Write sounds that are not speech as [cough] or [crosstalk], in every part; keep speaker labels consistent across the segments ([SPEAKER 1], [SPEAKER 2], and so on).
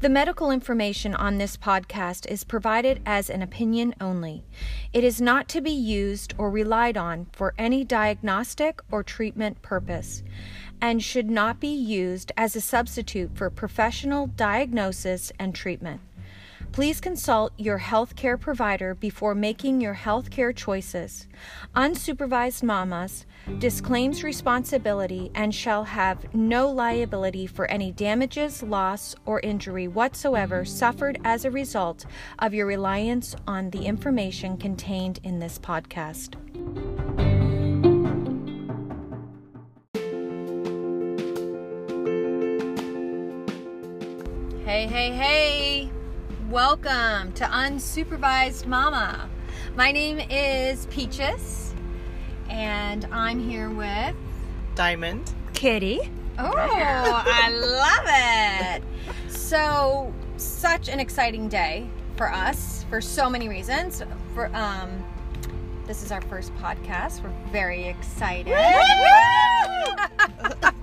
[SPEAKER 1] The medical information on this podcast is provided as an opinion only. It is not to be used or relied on for any diagnostic or treatment purpose and should not be used as a substitute for professional diagnosis and treatment. Please consult your healthcare provider before making your healthcare choices. Unsupervised mamas disclaims responsibility and shall have no liability for any damages, loss, or injury whatsoever suffered as a result of your reliance on the information contained in this podcast. Hey, hey, hey! Welcome to Unsupervised Mama. My name is Peaches, and I'm here with
[SPEAKER 2] Diamond.
[SPEAKER 1] Kitty. Oh, [laughs] I love it. So, such an exciting day for us for so many reasons. For um, this is our first podcast. We're very excited. [laughs]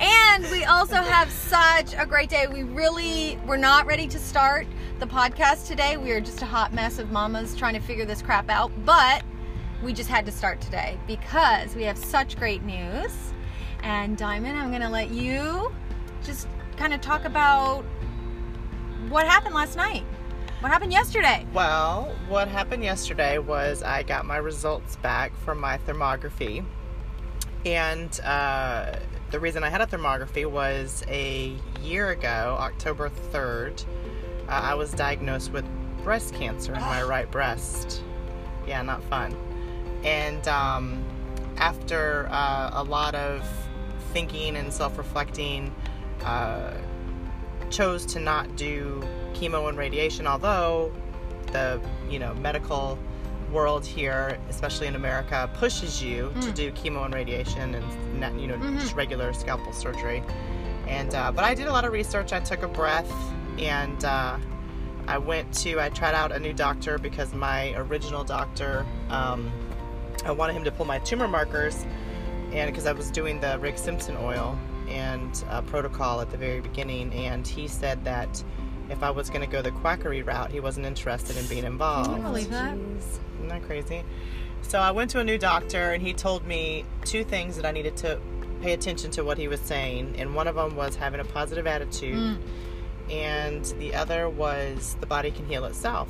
[SPEAKER 1] and we also have such a great day. We really we're not ready to start the podcast today. We are just a hot mess of mamas trying to figure this crap out, but we just had to start today because we have such great news. And Diamond, I'm going to let you just kind of talk about what happened last night. What happened yesterday?
[SPEAKER 2] Well, what happened yesterday was I got my results back from my thermography. And uh, the reason I had a thermography was a year ago, October 3rd, uh, I was diagnosed with breast cancer in my right breast. Yeah, not fun. And um, after uh, a lot of thinking and self reflecting, uh, chose to not do chemo and radiation, although the you know medical world here, especially in America, pushes you mm. to do chemo and radiation and you know mm-hmm. just regular scalpel surgery. And uh, but I did a lot of research. I took a breath and uh, I went to I tried out a new doctor because my original doctor um, I wanted him to pull my tumor markers and because I was doing the Rick Simpson oil and uh, protocol at the very beginning and he said that if I was going to go the quackery route, he wasn't interested in being involved.
[SPEAKER 1] Can you believe that?
[SPEAKER 2] Jeez. Isn't that crazy? So I went to a new doctor, and he told me two things that I needed to pay attention to what he was saying. And one of them was having a positive attitude, mm. and the other was the body can heal itself.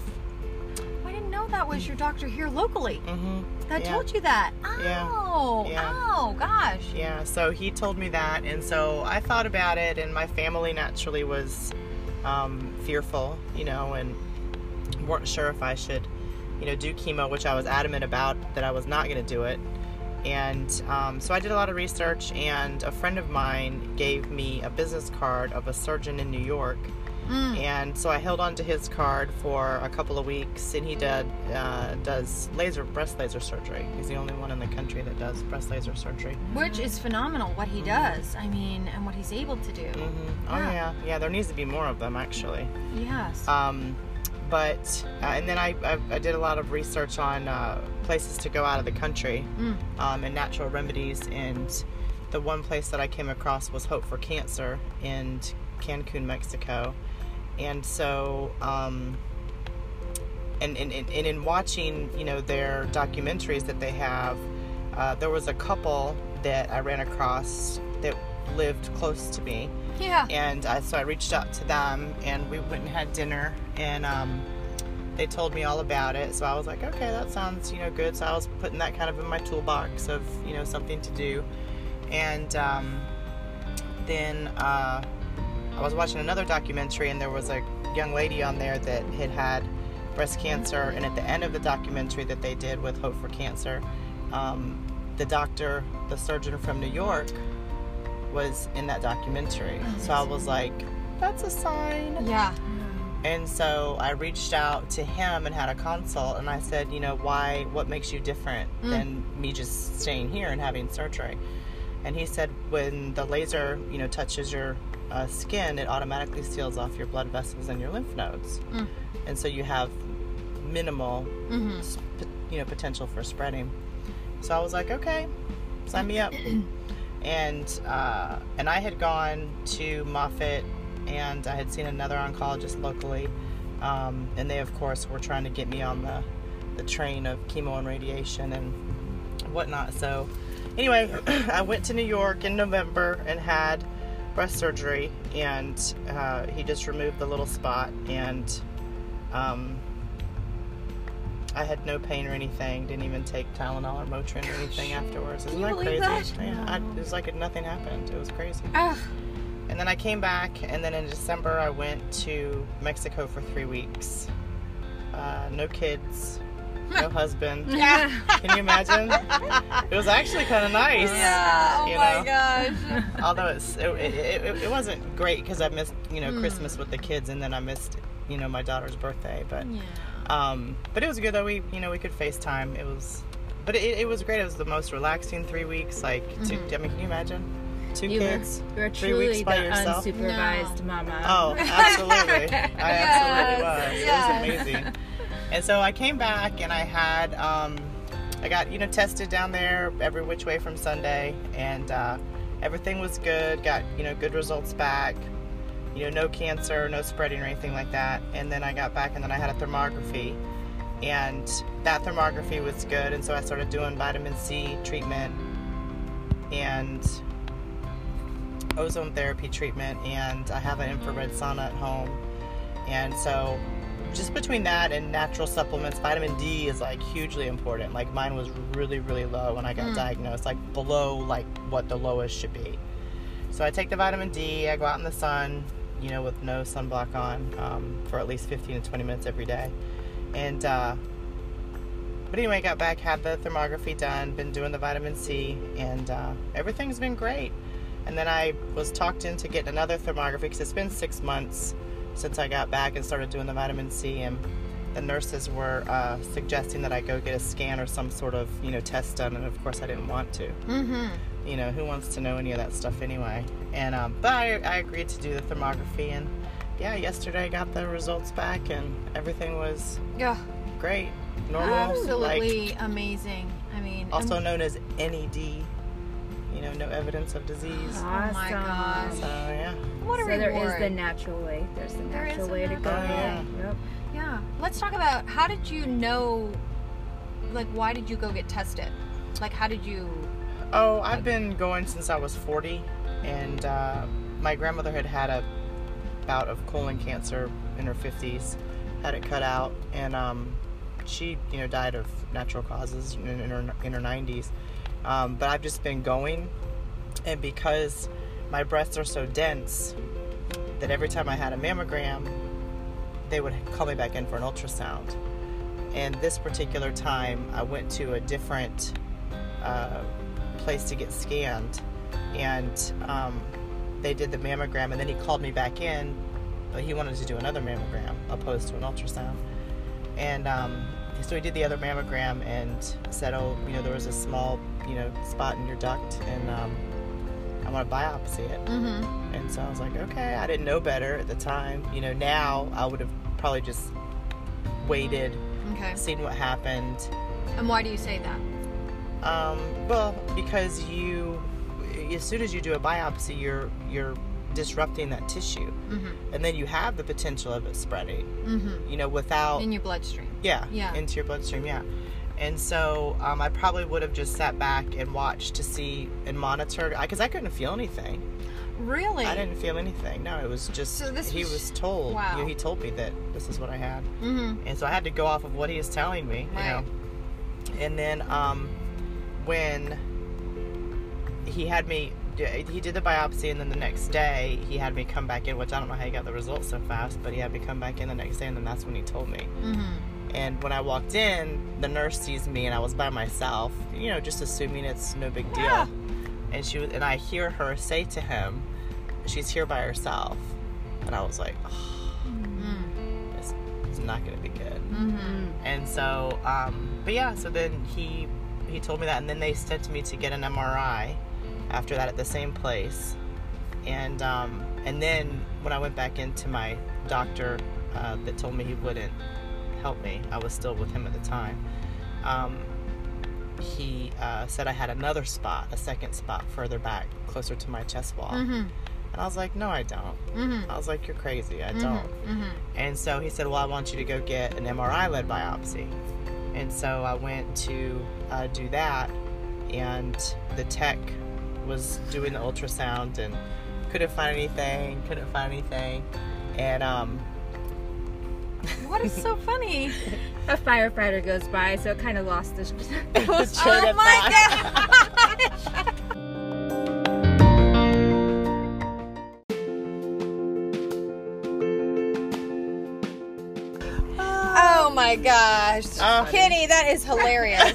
[SPEAKER 1] I didn't know that was your doctor here locally.
[SPEAKER 2] Mm-hmm.
[SPEAKER 1] That yeah. told you that. Oh,
[SPEAKER 2] yeah. yeah.
[SPEAKER 1] oh, gosh.
[SPEAKER 2] Yeah. So he told me that, and so I thought about it, and my family naturally was um, fearful, you know, and weren't sure if I should, you know, do chemo, which I was adamant about that I was not going to do it. And um, so I did a lot of research, and a friend of mine gave me a business card of a surgeon in New York Mm. And so I held on to his card for a couple of weeks, and he did uh, does laser breast laser surgery. He's the only one in the country that does breast laser surgery,
[SPEAKER 1] which is phenomenal. What he does, I mean, and what he's able to do.
[SPEAKER 2] Mm-hmm. Oh yeah. yeah, yeah. There needs to be more of them actually.
[SPEAKER 1] Yes.
[SPEAKER 2] Um, but uh, and then I, I, I did a lot of research on uh, places to go out of the country mm. um, and natural remedies and the one place that I came across was Hope for Cancer in Cancun, Mexico and so um, and, and, and in watching you know their documentaries that they have uh, there was a couple that i ran across that lived close to me.
[SPEAKER 1] Yeah.
[SPEAKER 2] And uh, so i reached out to them and we went and had dinner and um, they told me all about it. So i was like okay that sounds you know good. So i was putting that kind of in my toolbox of you know something to do. And um, then uh, I was watching another documentary, and there was a young lady on there that had had breast cancer. And at the end of the documentary that they did with Hope for Cancer, um, the doctor, the surgeon from New York, was in that documentary. So I was like, that's a sign.
[SPEAKER 1] Yeah.
[SPEAKER 2] And so I reached out to him and had a consult, and I said, you know, why, what makes you different mm. than me just staying here and having surgery? And he said, when the laser, you know, touches your uh, skin, it automatically seals off your blood vessels and your lymph nodes, mm. and so you have minimal, mm-hmm. sp- you know, potential for spreading. So I was like, okay, sign me up. [clears throat] and uh, and I had gone to Moffitt and I had seen another oncologist locally, um, and they of course were trying to get me on the the train of chemo and radiation and whatnot. So anyway, [clears throat] I went to New York in November and had breast surgery, and uh, he just removed the little spot, and um, I had no pain or anything. Didn't even take Tylenol or Motrin or anything afterwards. Isn't that crazy?
[SPEAKER 3] that?
[SPEAKER 2] Yeah, I, it was like nothing happened. It was crazy.
[SPEAKER 3] Ugh.
[SPEAKER 2] And then I came back, and then in December I went to Mexico for three weeks. Uh, no kids, no husband. [laughs]
[SPEAKER 3] Yeah.
[SPEAKER 2] Can you imagine? It was actually kind of nice.
[SPEAKER 3] Yeah.
[SPEAKER 2] You Oh
[SPEAKER 3] my
[SPEAKER 2] know?
[SPEAKER 3] gosh. [laughs]
[SPEAKER 2] Although it's, it, it, it, it wasn't great because I missed you know
[SPEAKER 3] Hmm.
[SPEAKER 2] Christmas with the kids, and then I missed you know my daughter's birthday. But
[SPEAKER 3] Yeah.
[SPEAKER 2] um, but it was good though. We you know we could FaceTime. It was, but it, it was great. It was the most relaxing three weeks. Like, two,
[SPEAKER 3] Mm-hmm.
[SPEAKER 2] I mean, can you imagine? Two
[SPEAKER 1] You were,
[SPEAKER 2] kids.
[SPEAKER 1] you were
[SPEAKER 2] three
[SPEAKER 1] truly
[SPEAKER 2] weeks
[SPEAKER 1] the
[SPEAKER 2] by yourself.
[SPEAKER 1] unsupervised
[SPEAKER 3] No.
[SPEAKER 1] mama.
[SPEAKER 2] Oh, [laughs] absolutely. I absolutely was.
[SPEAKER 3] Yes.
[SPEAKER 2] It was amazing. And so I came back and I had, um, I got, you know, tested down there every which way from Sunday and uh, everything was good. Got, you know, good results back. You know, no cancer, no spreading or anything like that. And then I got back and then I had a thermography. And that thermography was good. And so I started doing vitamin C treatment and ozone therapy treatment and I have an infrared sauna at home. And so just between that and natural supplements, vitamin D is like hugely important. Like mine was really, really low when I got diagnosed, like below like what the lowest should be. So I take the vitamin D, I go out in the sun, you know, with no sunblock on um, for at least 15 to 20 minutes every day. And, uh, but anyway, got back, had the thermography done, been doing the vitamin C, and uh, everything's been great. And then I was talked into getting another thermography because it's been six months since I got back and started doing the vitamin C, and the nurses were uh, suggesting that I go get a scan or some sort of you know test done, and of course I didn't want to.
[SPEAKER 3] Mm-hmm.
[SPEAKER 2] You know who wants to know any of that stuff anyway? And um, but I, I agreed to do the thermography, and yeah, yesterday I got the results back, and everything was
[SPEAKER 3] Yeah.
[SPEAKER 2] great, normal, like
[SPEAKER 3] Absolutely amazing. I mean,
[SPEAKER 2] also
[SPEAKER 3] um,
[SPEAKER 2] known as NED. You know, no evidence of disease.
[SPEAKER 3] Oh my gosh.
[SPEAKER 2] So yeah.
[SPEAKER 3] what a
[SPEAKER 1] So there is the natural way. There's the
[SPEAKER 3] There is
[SPEAKER 1] natural
[SPEAKER 3] a
[SPEAKER 1] way to go.
[SPEAKER 3] natural
[SPEAKER 2] way.
[SPEAKER 1] Yep.
[SPEAKER 3] Yeah. Let's talk about how did you know, like, why did you go get tested? Like, how did you?
[SPEAKER 2] Oh, I've been going since I was 40, and uh, my grandmother had had a bout of colon cancer in her 50s, had it cut out, and um, she, you know, died of natural causes in, in, her, in her 90s. Um, but I've just been going, and because my breasts are so dense, that every time I had a mammogram, they would call me back in for an ultrasound. And this particular time, I went to a different uh, place to get scanned, and um, they did the mammogram, and then he called me back in, but he wanted to do another mammogram opposed to an ultrasound. And um, so he did the other mammogram and said, "Oh, you know, there was a small, you know, spot in your duct, and um, I want to biopsy it."
[SPEAKER 3] Mm-hmm.
[SPEAKER 2] And so I was like, "Okay." I didn't know better at the time. You know, now I would have probably just waited,
[SPEAKER 3] Okay.
[SPEAKER 2] seen what happened,
[SPEAKER 3] And why do you say that?
[SPEAKER 2] um, well, because you, as soon as you do a biopsy, you're you're disrupting that tissue,
[SPEAKER 3] Mm-hmm.
[SPEAKER 2] and then you have the potential of it spreading.
[SPEAKER 3] Mm-hmm.
[SPEAKER 2] You know, without
[SPEAKER 3] In your bloodstream.
[SPEAKER 2] Yeah,
[SPEAKER 3] Yeah.
[SPEAKER 2] into your bloodstream, yeah. And so um, I probably would have just sat back and watched to see and monitored because I couldn't feel anything.
[SPEAKER 3] Really?
[SPEAKER 2] I didn't feel anything. No, it was just
[SPEAKER 3] So
[SPEAKER 2] he
[SPEAKER 3] was-
[SPEAKER 2] was told.
[SPEAKER 3] wow.
[SPEAKER 2] You know, he told me that this is what I had.
[SPEAKER 3] Mm-hmm.
[SPEAKER 2] and so I had to go off of what he was telling me, you know. And then um, when he had me, he did the biopsy, and then the next day he had me come back in, which I don't know how he got the results so fast, but he had me come back in the next day, and then that's when he told me.
[SPEAKER 3] Mm-hmm.
[SPEAKER 2] And when I walked in, the nurse sees me, and I was by myself, you know, just assuming it's no big deal.
[SPEAKER 3] Yeah.
[SPEAKER 2] And she was, and I hear her say to him, "She's here by herself," and I was like, oh,
[SPEAKER 3] Mm-hmm.
[SPEAKER 2] "This is not going to be good."
[SPEAKER 3] Mm-hmm.
[SPEAKER 2] And so, um, but yeah, so then he he told me that, and then they sent me to get an MRI after that at the same place, and um, and then when I went back into my doctor uh, that told me he wouldn't help me, I was still with him at the time. Um, he uh, said I had another spot, a second spot further back, closer to my chest wall,
[SPEAKER 3] Mm-hmm.
[SPEAKER 2] and I was like, no, I don't.
[SPEAKER 1] Mm-hmm.
[SPEAKER 2] I was like, you're crazy. I don't.
[SPEAKER 1] Mm-hmm.
[SPEAKER 2] And so he said, well, I want you to go get an MRI led biopsy. And so I went to uh, do that, and the tech was doing the ultrasound and couldn't find anything, couldn't find anything. And um,
[SPEAKER 1] What is so funny?
[SPEAKER 4] A firefighter goes by, so it kind [laughs] of lost the.
[SPEAKER 2] Train
[SPEAKER 1] oh my
[SPEAKER 2] thought.
[SPEAKER 1] gosh! [laughs] oh my gosh,
[SPEAKER 2] Oh.
[SPEAKER 1] Kenny, that is hilarious.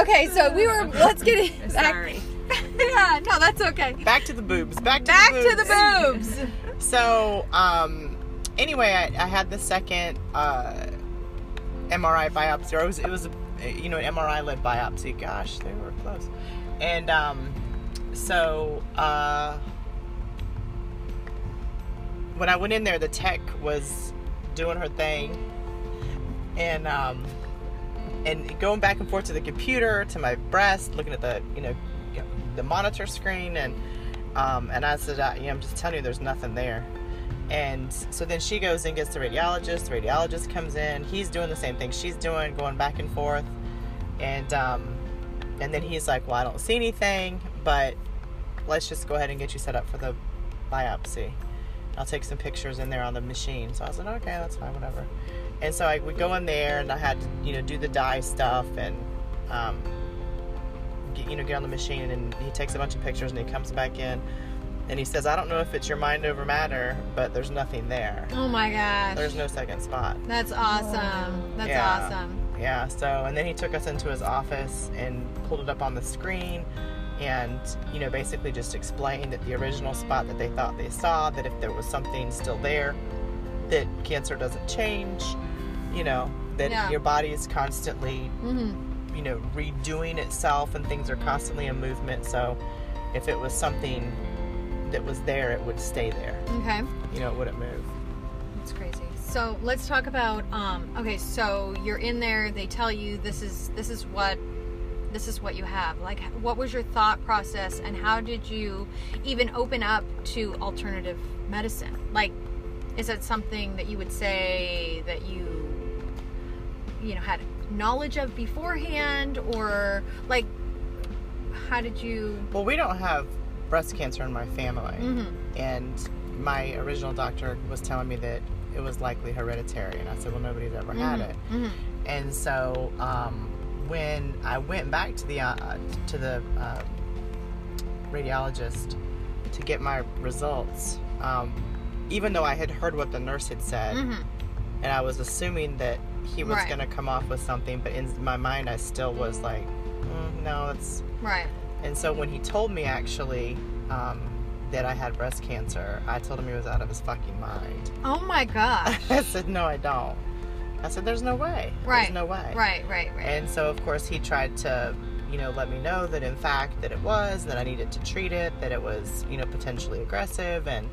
[SPEAKER 1] okay, so we were. Let's get it. back-
[SPEAKER 4] Sorry. [laughs]
[SPEAKER 1] yeah, no, that's okay.
[SPEAKER 2] back to the boobs. Back to
[SPEAKER 1] Back
[SPEAKER 2] the boobs.
[SPEAKER 1] Back to the boobs.
[SPEAKER 2] So, um, anyway, I, I had the second uh, MRI biopsy, or it was, it was, you know, an MRI led biopsy. Gosh, they were close. And um, so, uh, when I went in there, the tech was doing her thing, and um, and going back and forth to the computer, to my breast, looking at the, you know, the monitor screen, and um, and I said, I, yeah, I'm just telling you, there's nothing there. And so then she goes and gets the radiologist. The radiologist comes in. He's doing the same thing she's doing, going back and forth. And um, and then he's like, well, I don't see anything, but let's just go ahead and get you set up for the biopsy. I'll take some pictures in there on the machine. So I was like, okay, that's fine, whatever. And so I would go in there, and I had to, you know, do the dye stuff and, um, get, you know, get on the machine. And he takes a bunch of pictures, and he comes back in, and he says, I don't know if it's your mind over matter, but there's nothing there.
[SPEAKER 1] Oh my gosh.
[SPEAKER 2] There's no second spot.
[SPEAKER 1] That's awesome. That's
[SPEAKER 2] Yeah.
[SPEAKER 1] awesome.
[SPEAKER 2] Yeah, so and then he took us into his office and pulled it up on the screen and you know basically just explained that the original spot that they thought they saw that if there was something still there that cancer doesn't change, you know, that
[SPEAKER 1] Yeah.
[SPEAKER 2] your body is constantly,
[SPEAKER 1] Mm-hmm.
[SPEAKER 2] you know, redoing itself and things are constantly in movement. So if it was something that was there, it would stay there.
[SPEAKER 1] Okay.
[SPEAKER 2] You know, it wouldn't move.
[SPEAKER 1] That's crazy. So let's talk about. Um, okay, so you're in there. They tell you this is this is what this is what you have. Like, what was your thought process, and how did you even open up to alternative medicine? Like, is that something that you would say that you you know had knowledge of beforehand, or like, how did you?
[SPEAKER 2] Well, we don't have breast cancer in my family.
[SPEAKER 1] Mhm.
[SPEAKER 2] and my original doctor was telling me that it was likely hereditary and i said well nobody's ever had it
[SPEAKER 1] Mhm.
[SPEAKER 2] and so um, when i went back to the uh, to the uh, radiologist to get my results um, even though i had heard what the nurse had said
[SPEAKER 1] Mhm.
[SPEAKER 2] and i was assuming that he was
[SPEAKER 1] Right.
[SPEAKER 2] going to come off with something but in my mind i still was like mm, no it's
[SPEAKER 1] Right.
[SPEAKER 2] And so when he told me actually um, that I had breast cancer, I told him he was out of his fucking mind.
[SPEAKER 1] Oh my gosh. [laughs]
[SPEAKER 2] I said, no, I don't. I said, there's no way.
[SPEAKER 1] Right.
[SPEAKER 2] There's no way.
[SPEAKER 1] Right. Right. Right.
[SPEAKER 2] And so, of course, he tried to, you know, let me know that in fact that it was, that I needed to treat it, that it was, you know, potentially aggressive, and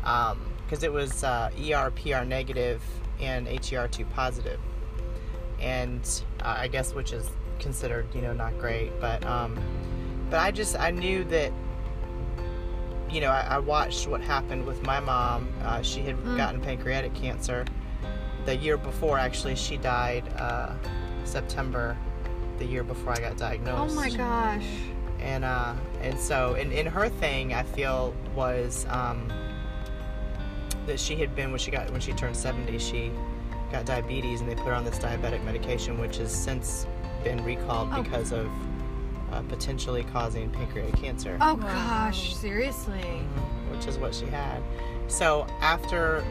[SPEAKER 2] because it was uh, ER, PR negative, and HER2 positive. positive, and uh, I guess which is considered, you know, not great, but um, but I just I knew that. You know, I, I watched what happened with my mom. Uh, she had
[SPEAKER 1] Mm.
[SPEAKER 2] gotten pancreatic cancer the year before. Actually, she died uh, September, the year before I got diagnosed.
[SPEAKER 1] oh my gosh.
[SPEAKER 2] and uh and so and in her thing i feel was um that she had been when she got when she turned 70 she got diabetes and they put her on this diabetic medication which has since been recalled
[SPEAKER 1] Oh.
[SPEAKER 2] because of uh, potentially causing pancreatic cancer
[SPEAKER 1] Oh
[SPEAKER 4] Wow.
[SPEAKER 1] gosh, seriously.
[SPEAKER 2] Mhm, which is what she had so after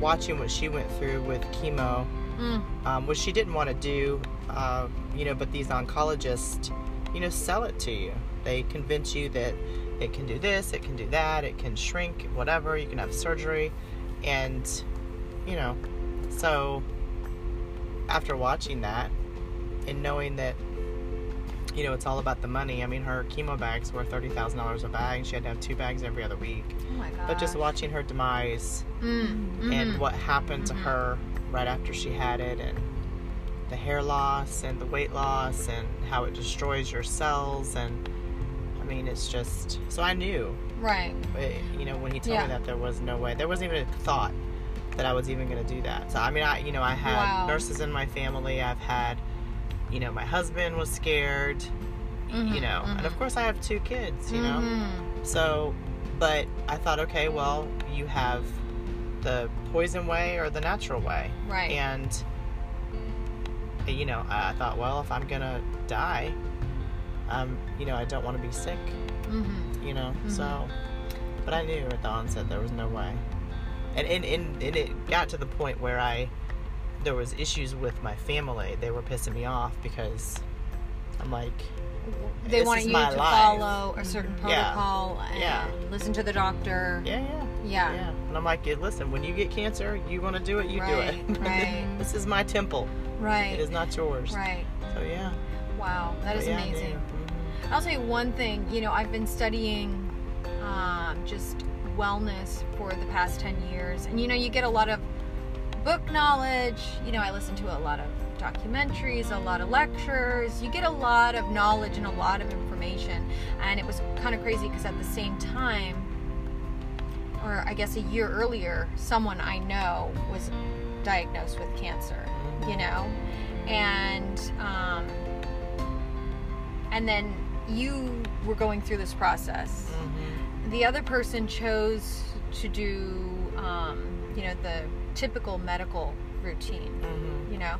[SPEAKER 2] watching what she went through with chemo
[SPEAKER 1] Mm.
[SPEAKER 2] um, which she didn't want to do, uh, you know, but these oncologists, you know, sell it to you. They convince you that it can do this, it can do that, it can shrink, whatever, you can have surgery. And, you know, so after watching that and knowing that, you know, it's all about the money. I mean, her chemo bags were $30,000 a bag. She had to have two bags every other week.
[SPEAKER 1] Oh my god.
[SPEAKER 2] But just watching her demise
[SPEAKER 1] Mm.
[SPEAKER 2] and
[SPEAKER 1] Mhm.
[SPEAKER 2] what happened to
[SPEAKER 1] Mhm.
[SPEAKER 2] her right after she had it and the hair loss and the weight loss and how it destroys your cells and I mean, it's just so I knew,
[SPEAKER 1] Right.
[SPEAKER 2] you know, when he told
[SPEAKER 1] Yeah.
[SPEAKER 2] me that there was no way, there wasn't even a thought that I was even going to do that. So I mean, I you know, I had
[SPEAKER 1] Wow.
[SPEAKER 2] nurses in my family. I've had, you know, my husband was scared, y- you know, and of course I have two kids, you know.
[SPEAKER 1] Mhm.
[SPEAKER 2] So, but I thought, okay, well, you have the poison way or the natural way.
[SPEAKER 1] Right.
[SPEAKER 2] And, you know, I thought, well, if I'm going to die, um, you know, I don't want to be sick,
[SPEAKER 1] Mhm.
[SPEAKER 2] you know,
[SPEAKER 1] Mhm.
[SPEAKER 2] so, but I knew at the onset there was no way. And, and, and, and it got to the point where I, there was issues with my family. They were pissing me off because I'm like,
[SPEAKER 1] They wanted you to
[SPEAKER 2] life.
[SPEAKER 1] follow a certain
[SPEAKER 2] Yeah.
[SPEAKER 1] protocol and
[SPEAKER 2] Yeah.
[SPEAKER 1] listen to the doctor.
[SPEAKER 2] yeah, yeah.
[SPEAKER 1] Yeah.
[SPEAKER 2] Yeah. And I'm like, yeah, listen, when you get cancer, you want to do it, you do it. [laughs]
[SPEAKER 1] right.
[SPEAKER 2] this is my temple.
[SPEAKER 1] Right.
[SPEAKER 2] It is not yours.
[SPEAKER 1] Right.
[SPEAKER 2] So yeah.
[SPEAKER 1] Wow. That is
[SPEAKER 2] yeah,
[SPEAKER 1] amazing.
[SPEAKER 2] Mhm.
[SPEAKER 1] I'll tell you one thing. You know, I've been studying um, just wellness for the past 10 years. And, you know, you get a lot of book knowledge. You know, I listen to a lot of documentaries, a lot of lectures. You get a lot of knowledge and a lot of information. And it was kind of crazy because at the same time, or I guess a year earlier, someone I know was diagnosed with cancer, you know? And, um, and then you were going through this process.
[SPEAKER 2] Mhm.
[SPEAKER 1] The other person chose to do, um, you know, the typical medical routine,
[SPEAKER 2] Mhm.
[SPEAKER 1] you know,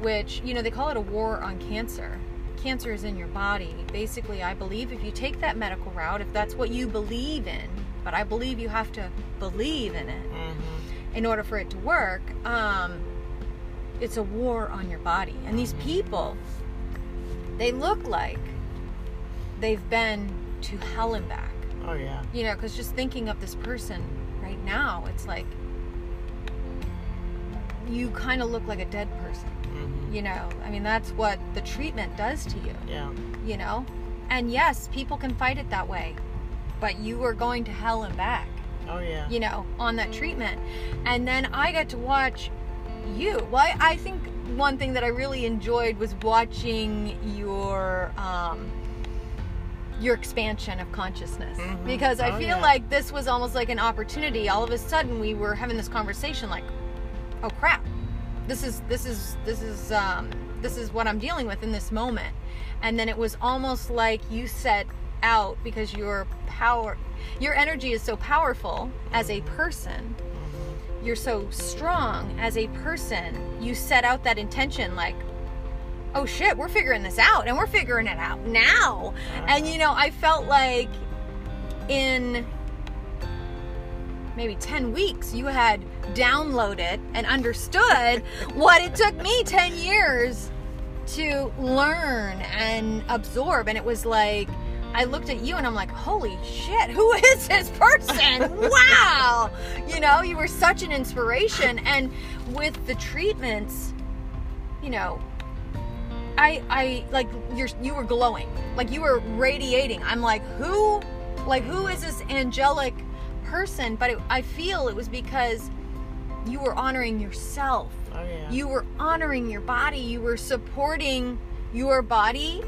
[SPEAKER 1] which, you know, they call it a war on cancer. Cancer is in your body. Basically, I believe if you take that medical route, if that's what you believe in, but I believe you have to believe in it
[SPEAKER 2] Mhm.
[SPEAKER 1] in order for it to work, um, it's a war on your body. And these people, they look like they've been to hell and back.
[SPEAKER 2] Oh yeah.
[SPEAKER 1] You know, because just thinking of this person right now, it's like you kind of look like a dead person.
[SPEAKER 2] Mhm.
[SPEAKER 1] You know, I mean, that's what the treatment does to you,
[SPEAKER 2] Yeah.
[SPEAKER 1] you know? And yes, people can fight it that way, but you are going to hell and back
[SPEAKER 2] Oh yeah.
[SPEAKER 1] you know, on that treatment. And then I got to watch you. Well, I, I think one thing that I really enjoyed was watching your um, your expansion of consciousness
[SPEAKER 2] Mhm.
[SPEAKER 1] because I
[SPEAKER 2] Oh,
[SPEAKER 1] feel
[SPEAKER 2] yeah.
[SPEAKER 1] like this was almost like an opportunity. All of a sudden, we were having this conversation, like, oh crap, this is this is this is um, this is what I'm dealing with in this moment. And then it was almost like you set out because your power, your energy is so powerful as a person. You're so strong as a person. You set out that intention, like, oh shit, we're figuring this out, and we're figuring it out now. And you know, I felt like in maybe 10 weeks you had downloaded and understood what it took me 10 years to learn and absorb and it was like I looked at you and I'm like, holy shit, who [laughs] is this person? wow! You know, you were such an inspiration. And with the treatments, you know, I, I, like, you're, you were glowing. Like, you were radiating. I'm like, who, like, who is this angelic person? But it, I feel it was because you were honoring yourself
[SPEAKER 2] Oh yeah.
[SPEAKER 1] you were honoring your body you were supporting your body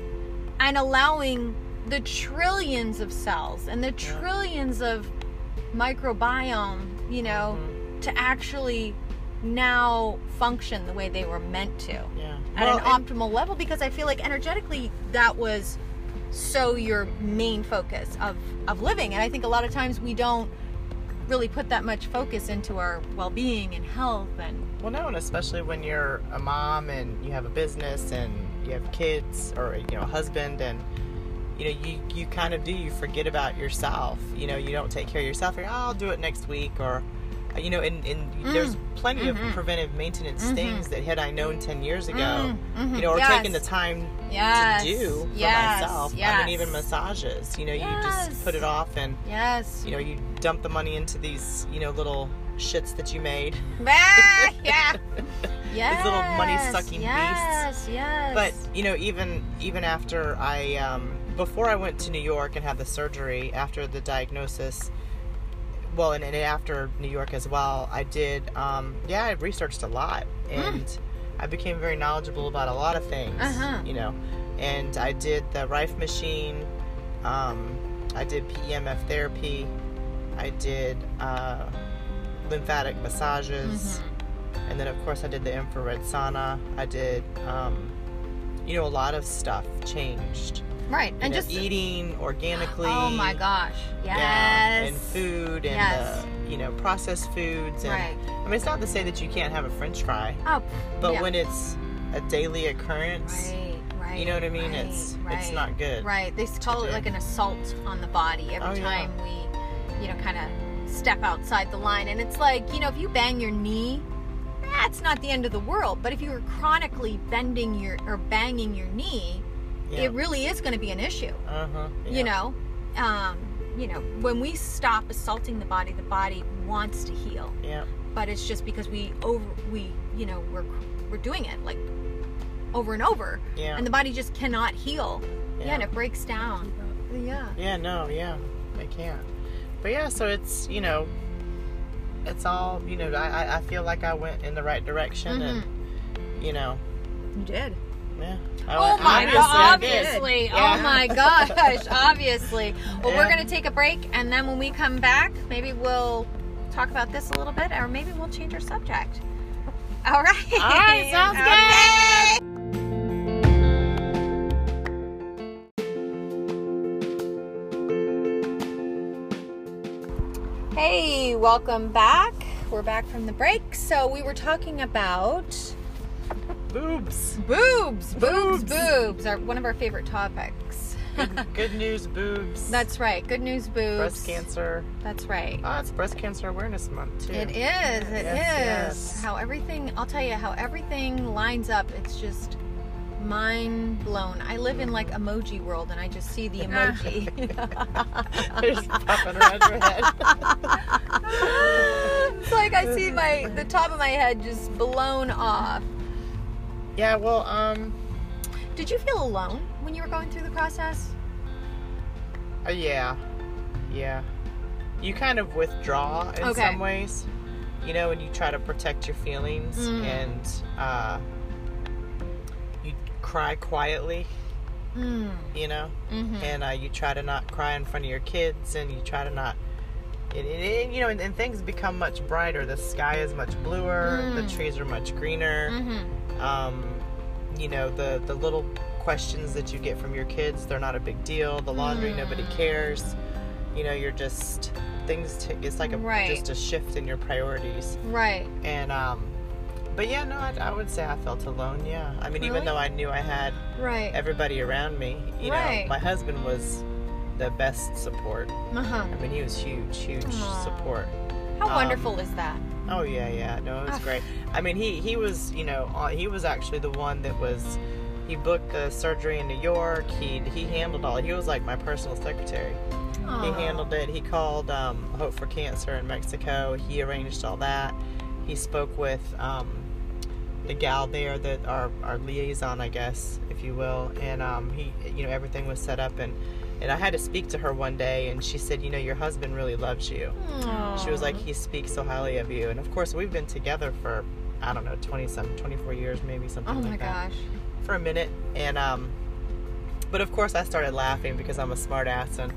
[SPEAKER 1] and allowing the trillions of cells and the trillions of microbiome you know
[SPEAKER 2] Mhm.
[SPEAKER 1] to actually now function the way they were meant to
[SPEAKER 2] Yeah.
[SPEAKER 1] at
[SPEAKER 2] Well,
[SPEAKER 1] an optimal level because i feel like energetically that was so your main focus of of living and i think a lot of times we don't really put that much focus into our well-being and health and
[SPEAKER 2] Well, no, and especially when you're a mom and you have a business and you have kids or you know a husband and you know you you kind of do you forget about yourself. You know you don't take care of yourself. You're, oh, I'll do it next week or you know and, and there's plenty
[SPEAKER 1] Mhm.
[SPEAKER 2] of preventive maintenance
[SPEAKER 1] Mhm.
[SPEAKER 2] things that had I known 10 years ago,
[SPEAKER 1] Mm, mhm.
[SPEAKER 2] you know, or
[SPEAKER 1] Yes.
[SPEAKER 2] taking the time
[SPEAKER 1] yes
[SPEAKER 2] to do for
[SPEAKER 1] yes.
[SPEAKER 2] myself. I mean, even massages. You know, you just put it off and
[SPEAKER 1] yes
[SPEAKER 2] you know you dump the money into these you know little shits that you made. [laughs]
[SPEAKER 1] Ah, [laughs] yeah yes
[SPEAKER 2] These little money-sucking beasts.
[SPEAKER 1] yes yes
[SPEAKER 2] But you know, even even after I um, before I went to New York and had the surgery after the diagnosis, well, and, and after New York as well, I did. Um, yeah, I researched a lot and I became very knowledgeable about a lot of things.
[SPEAKER 1] Uh-huh.
[SPEAKER 2] You know, and I did the Rife machine. Um, I did PEMF therapy. I did uh, lymphatic massages.
[SPEAKER 1] Mm-hmm.
[SPEAKER 2] And then, of course, I did the infrared sauna. I did, um, you know, a lot of stuff changed.
[SPEAKER 1] Right. And
[SPEAKER 2] know,
[SPEAKER 1] just
[SPEAKER 2] eating organically.
[SPEAKER 1] Oh my gosh. Yes.
[SPEAKER 2] Yeah, and food and
[SPEAKER 1] Yes.
[SPEAKER 2] the, you know processed foods and
[SPEAKER 1] Right.
[SPEAKER 2] I mean it's not to say that you can't have a French fry,
[SPEAKER 1] Oh,
[SPEAKER 2] but
[SPEAKER 1] yeah.
[SPEAKER 2] when it's a daily occurrence,
[SPEAKER 1] Right, right.
[SPEAKER 2] you know what I mean?
[SPEAKER 1] right,
[SPEAKER 2] it's
[SPEAKER 1] right,
[SPEAKER 2] it's not good.
[SPEAKER 1] Right. They call it like an assault on the body every
[SPEAKER 2] Oh, yeah.
[SPEAKER 1] time we, you know, kind of step outside the line. And it's like, you know, if you bang your knee, that's not the end of the world. But if you are chronically bending your or banging your knee,
[SPEAKER 2] Yeah.
[SPEAKER 1] it really is going to be an issue.
[SPEAKER 2] uh-huh.
[SPEAKER 1] You know, um, you know, when we stop assaulting the body, the body wants to heal.
[SPEAKER 2] Yeah.
[SPEAKER 1] but it's just because we over we you know we're we're doing it like over and over
[SPEAKER 2] Yeah.
[SPEAKER 1] and the body just cannot heal yeah,
[SPEAKER 2] Yeah.
[SPEAKER 1] and it breaks down yeah
[SPEAKER 2] Yeah, no, yeah. I can't. But yeah, so it's, you know, it's all, you know, I, I- I feel like I went in the right direction and, you know,
[SPEAKER 4] You did.
[SPEAKER 2] Yeah.
[SPEAKER 1] oh my god obviously oh
[SPEAKER 2] Yeah.
[SPEAKER 1] oh my [laughs] gosh obviously well we're gonna take a break and then when we come back maybe we'll talk about this a little bit or maybe we'll change our subject all right
[SPEAKER 2] All right, [laughs] sounds
[SPEAKER 1] Okay. Hey, welcome back. We're back from the break. So we were talking about
[SPEAKER 2] Boobs.
[SPEAKER 1] boobs, boobs,
[SPEAKER 2] Boobs.
[SPEAKER 1] are one of our favorite topics.
[SPEAKER 2] Good, good news, boobs.
[SPEAKER 1] That's right. Good news, boobs.
[SPEAKER 2] breast cancer.
[SPEAKER 1] That's right.
[SPEAKER 2] Oh, it's Breast Cancer Awareness Month too.
[SPEAKER 1] It is. It is.
[SPEAKER 2] Yes, yes.
[SPEAKER 1] How everything, I'll tell you, how everything lines up. It's just mind blown. I live in like emoji world and I just see the emoji. [laughs] [laughs]
[SPEAKER 2] They're Just popping around your head. [laughs]
[SPEAKER 1] it's like I see my the top of my head just blown off.
[SPEAKER 2] Yeah, well, um,
[SPEAKER 1] Did you feel alone when you were going through the process?
[SPEAKER 2] uh, yeah, yeah. You kind of withdraw in
[SPEAKER 1] Okay.
[SPEAKER 2] some ways, you know, and you try to protect your feelings,
[SPEAKER 1] Mm.
[SPEAKER 2] and uh, you cry quietly,
[SPEAKER 1] Mm.
[SPEAKER 2] you know,
[SPEAKER 1] hmm
[SPEAKER 2] and uh, you try to not cry in front of your kids, and you try to not. It, it, it- you know, and, and things become much brighter. The sky is much bluer. The
[SPEAKER 1] Mm.
[SPEAKER 2] trees are much greener.
[SPEAKER 1] hmm
[SPEAKER 2] um, you know the the little questions that you get from your kids they're not a big deal the laundry
[SPEAKER 1] Mm.
[SPEAKER 2] nobody cares you know you're just things t- it's like a
[SPEAKER 1] Right.
[SPEAKER 2] just a shift in your priorities
[SPEAKER 1] Right.
[SPEAKER 2] and um but yeah no I, I would say i felt alone yeah i mean
[SPEAKER 1] Really?
[SPEAKER 2] even though i knew i had
[SPEAKER 1] Right.
[SPEAKER 2] everybody around me you
[SPEAKER 1] Right.
[SPEAKER 2] know my husband was the best support
[SPEAKER 1] Uh-huh.
[SPEAKER 2] i mean he was huge huge
[SPEAKER 1] Aw.
[SPEAKER 2] support
[SPEAKER 1] How
[SPEAKER 2] Um,
[SPEAKER 1] wonderful is that?
[SPEAKER 2] Oh yeah, yeah. No, it was
[SPEAKER 1] Ah.
[SPEAKER 2] great. I mean, he he was, you know, uh, he was actually the one that was. He booked the surgery in New York. He he handled all. He was like my personal secretary. He handled it. He called um, Hope for Cancer in Mexico. He arranged all that. He spoke with um, the gal there that our our liaison, I guess, if you will, and um, he, you know, everything was set up and. And I had to speak to her one day, and she said, "You know, your husband really loves you." She was like, he speaks so highly of you. And of course, we've been together for, I don't know, 20 some, 24 years, maybe something
[SPEAKER 1] Oh
[SPEAKER 2] like
[SPEAKER 1] my
[SPEAKER 2] that.
[SPEAKER 1] gosh.
[SPEAKER 2] For a minute. And, um, but of course, I started laughing because I'm a smart ass. And,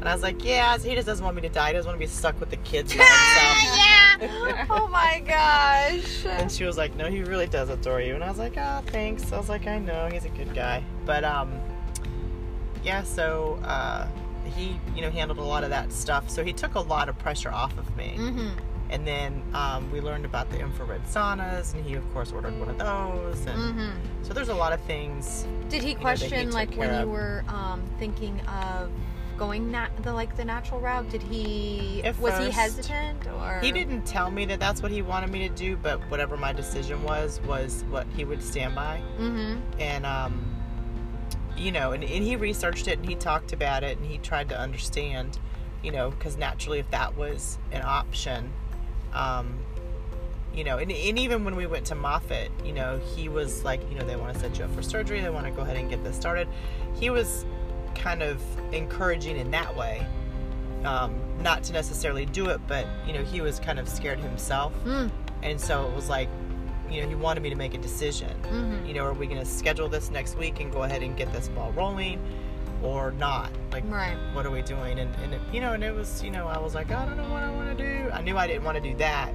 [SPEAKER 2] and I was like, yeah, he just doesn't want me to die. He doesn't want to be stuck with the kids by [laughs] himself.
[SPEAKER 1] yeah. [laughs] Oh my gosh.
[SPEAKER 2] And she was like, no, he really does adore you. And I was like, oh, thanks. I was like, I know, he's a good guy. But, um, yeah, so, uh, he, you know, handled a lot of that stuff. So he took a lot of pressure off of me.
[SPEAKER 1] Mm-hmm.
[SPEAKER 2] And then um, we learned about the infrared saunas, and he, of course, ordered one of those. And
[SPEAKER 1] Mm-hmm.
[SPEAKER 2] so there's a lot of things.
[SPEAKER 1] Did he
[SPEAKER 2] he
[SPEAKER 1] question
[SPEAKER 2] took
[SPEAKER 1] like when
[SPEAKER 2] care
[SPEAKER 1] you were um, thinking of going nat- the like the natural route? Did he
[SPEAKER 2] At
[SPEAKER 1] was he hesitant or
[SPEAKER 2] He didn't tell me that that's what he wanted me to do, but whatever my decision was, was what he would stand by.
[SPEAKER 1] Mm-hmm.
[SPEAKER 2] And, um, you know, and, and he researched it and he talked about it and he tried to understand, you know, because naturally, if that was an option, um, you know, and, and even when we went to Moffitt, you know, he was like, you know, they want to set you up for surgery, they want to go ahead and get this started. He was kind of encouraging in that way. Um, not to necessarily do it, but you know, he was kind of scared himself,
[SPEAKER 1] Mm.
[SPEAKER 2] and so it was like, you know, he wanted me to make a decision.
[SPEAKER 1] Mm-hmm.
[SPEAKER 2] You know, are we going to schedule this next week and go ahead and get this ball rolling? or not? Like,
[SPEAKER 1] Right.
[SPEAKER 2] what are we doing? And, and it, you know, and it was, you know, I was like, I don't know what I want to do. I knew I didn't want to do that.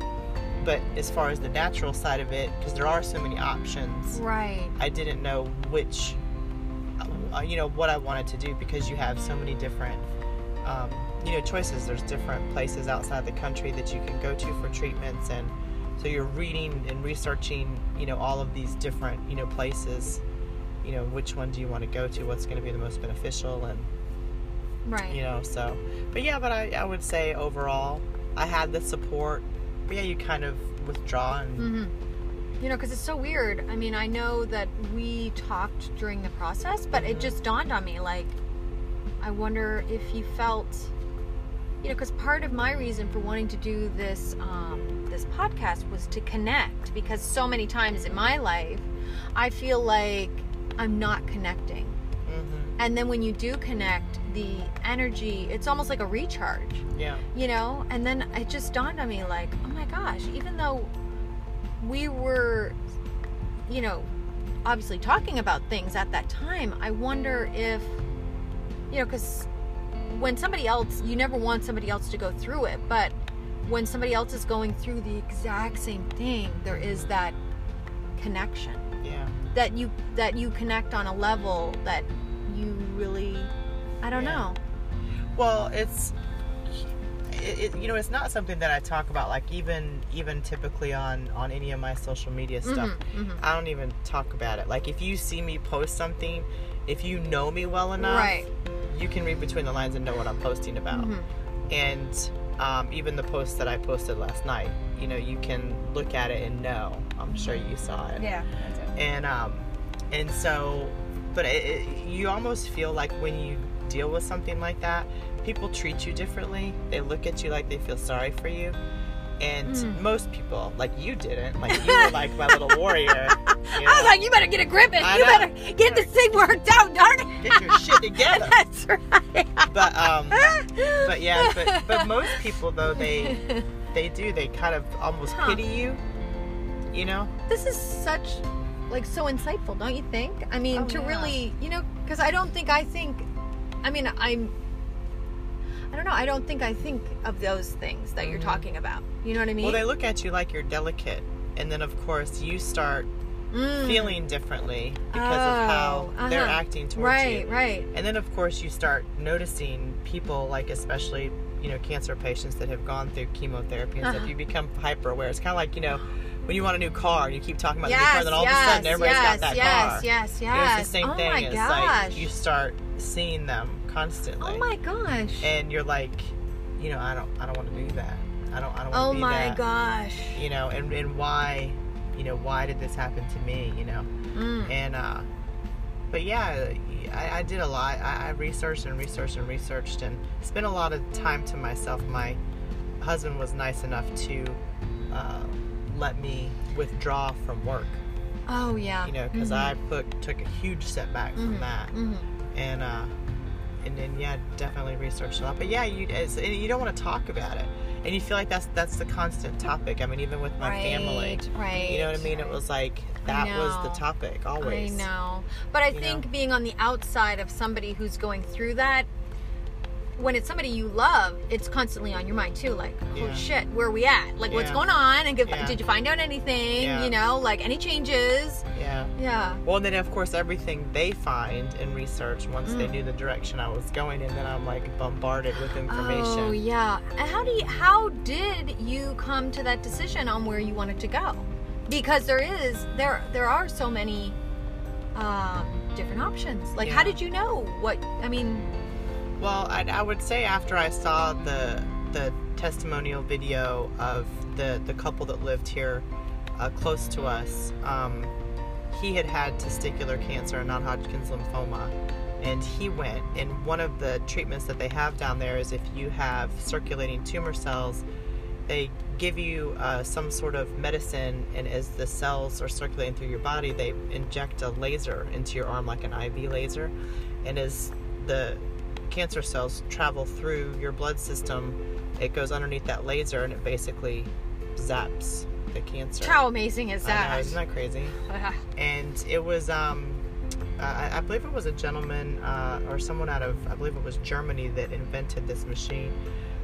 [SPEAKER 2] But as far as the natural side of it, because there are so many options,
[SPEAKER 1] Right.
[SPEAKER 2] I didn't know which, uh, you know, what I wanted to do because you have so many different, um, you know, choices. There's different places outside the country that you can go to for treatments, and so you're reading and researching, you know, all of these different, you know, places. You know, which one do you want to go to? What's going to be the most beneficial? And
[SPEAKER 1] Right.
[SPEAKER 2] you know, so, but yeah, but I, I would say overall, I had the support. But yeah, you kind of withdraw and
[SPEAKER 1] hmm You know, because it's so weird. I mean, I know that we talked during the process, but it
[SPEAKER 2] Mhm.
[SPEAKER 1] just dawned on me like, I wonder if you felt, you know, because part of my reason for wanting to do this um, this podcast was to connect. Because so many times in my life, I feel like I'm not connecting,
[SPEAKER 2] hmm
[SPEAKER 1] and then when you do connect, the energy it's almost like a recharge.
[SPEAKER 2] Yeah,
[SPEAKER 1] you know? And then it just dawned on me like oh my gosh even though we were you know obviously talking about things at that time i wonder if you know because when somebody else you never want somebody else to go through it but when somebody else is going through the exact same thing there is that connection
[SPEAKER 2] yeah.
[SPEAKER 1] that you that you connect on a level that you really i don't
[SPEAKER 2] Yeah.
[SPEAKER 1] know
[SPEAKER 2] Well, it's it, it, you know it's not something that I talk about like even even typically on on any of my social media stuff.
[SPEAKER 1] Mhm, mhm.
[SPEAKER 2] I don't even talk about it. Like if you see me post something, if you know me well enough,
[SPEAKER 1] Right.
[SPEAKER 2] you can read between the lines and know what I'm posting about.
[SPEAKER 1] Mhm.
[SPEAKER 2] And um, even the post that I posted last night, you know, you can look at it and know. I'm sure you saw it.
[SPEAKER 4] Yeah. It.
[SPEAKER 2] and um and so but it, it, you almost feel like when you deal with something like that people treat you differently they look at you like they feel sorry for you and
[SPEAKER 1] Mm.
[SPEAKER 2] most people like you didn't like you were like my little warrior [laughs] you
[SPEAKER 1] I was like, you better get a grip and you
[SPEAKER 2] know.
[SPEAKER 1] better get this thing worked out, darn it.
[SPEAKER 2] get your shit [laughs] together
[SPEAKER 1] That's right.
[SPEAKER 2] but um but yeah but but [laughs] most people though they they do they kind of almost
[SPEAKER 1] Huh.
[SPEAKER 2] pity you you know
[SPEAKER 1] this is such like so insightful, don't you think? I mean,
[SPEAKER 2] Oh,
[SPEAKER 1] to
[SPEAKER 2] yeah.
[SPEAKER 1] really, you know, because I don't think I think. I mean, I'm. I don't know. I don't think I think of those things that you're
[SPEAKER 2] Mhm.
[SPEAKER 1] talking about. You know what I mean?
[SPEAKER 2] well they look at you like you're delicate and then of course you start
[SPEAKER 1] Mm.
[SPEAKER 2] feeling differently because of how
[SPEAKER 1] Oh,
[SPEAKER 2] they're
[SPEAKER 1] uh-huh.
[SPEAKER 2] acting towards
[SPEAKER 1] Right,
[SPEAKER 2] you.
[SPEAKER 1] right. Right.
[SPEAKER 2] And then of course you start noticing people like especially, you know, cancer patients that have gone through chemotherapy and
[SPEAKER 1] Uh-huh.
[SPEAKER 2] stuff, you become hyper aware. It's kinda like, you know, when you want a new car and you keep talking about the new
[SPEAKER 1] Yes,
[SPEAKER 2] car, then all
[SPEAKER 1] yes,
[SPEAKER 2] of a sudden everybody's
[SPEAKER 1] yes,
[SPEAKER 2] got that
[SPEAKER 1] yes,
[SPEAKER 2] car.
[SPEAKER 1] yes,
[SPEAKER 2] You know,
[SPEAKER 1] yes.
[SPEAKER 2] it's the same
[SPEAKER 1] oh
[SPEAKER 2] thing.
[SPEAKER 1] my
[SPEAKER 2] it's
[SPEAKER 1] gosh.
[SPEAKER 2] like you start seeing them constantly.
[SPEAKER 1] oh my gosh.
[SPEAKER 2] And you're like, you know, I don't I don't want to do that. I don't I don't want to
[SPEAKER 1] do
[SPEAKER 2] that.
[SPEAKER 1] oh my
[SPEAKER 2] that.
[SPEAKER 1] gosh.
[SPEAKER 2] You know, and, and why you know, why did this happen to me, you know?
[SPEAKER 1] Mm.
[SPEAKER 2] and uh but yeah I, I did a lot I, I researched and researched and researched and spent a lot of time to myself my husband was nice enough to uh, let me withdraw from work
[SPEAKER 1] Oh yeah.
[SPEAKER 2] you know because
[SPEAKER 1] Mhm.
[SPEAKER 2] i put took a huge setback from
[SPEAKER 1] Mhm.
[SPEAKER 2] that
[SPEAKER 1] Mhm.
[SPEAKER 2] and uh and then yeah definitely researched a lot but yeah you you don't want to talk about it. And you feel like that's that's the constant topic. I mean even with my family
[SPEAKER 1] Right, Right.
[SPEAKER 2] you know what i mean? It was like that was the topic always.
[SPEAKER 1] I know. But I
[SPEAKER 2] You
[SPEAKER 1] think
[SPEAKER 2] know?
[SPEAKER 1] being on the outside of somebody who's going through that, when it's somebody you love, it's constantly on your mind too. Like,
[SPEAKER 2] Yeah.
[SPEAKER 1] oh shit, where are we at? Like, what's going on? And give,
[SPEAKER 2] Yeah.
[SPEAKER 1] did you find out anything?
[SPEAKER 2] Yeah.
[SPEAKER 1] You know, like any changes?
[SPEAKER 2] yeah
[SPEAKER 1] Yeah.
[SPEAKER 2] Well, and then of course everything they find and research once they
[SPEAKER 1] Mm.
[SPEAKER 2] knew the direction I was going, and then I'm like bombarded with information.
[SPEAKER 1] Oh yeah. And how do you, how did you come to that decision on where you wanted to go? Because there is there there are so many um, different options. Like, how did you know what? I mean,
[SPEAKER 2] Well, I, I would say after I saw the the testimonial video of the the couple that lived here uh, close to us, um, he had had testicular cancer and non-Hodgkin's lymphoma, and he went. And one of the treatments that they have down there is if you have circulating tumor cells, they give you uh, some sort of medicine, and as the cells are circulating through your body, they inject a laser into your arm like an IV laser, and as the cancer cells travel through your blood system, it goes underneath that laser, and it basically zaps the cancer.
[SPEAKER 1] how amazing is
[SPEAKER 2] I know,
[SPEAKER 1] that?
[SPEAKER 2] isn't that crazy? and it was um uh, I, I believe it was a gentleman uh, or someone out of I believe it was Germany that invented this machine,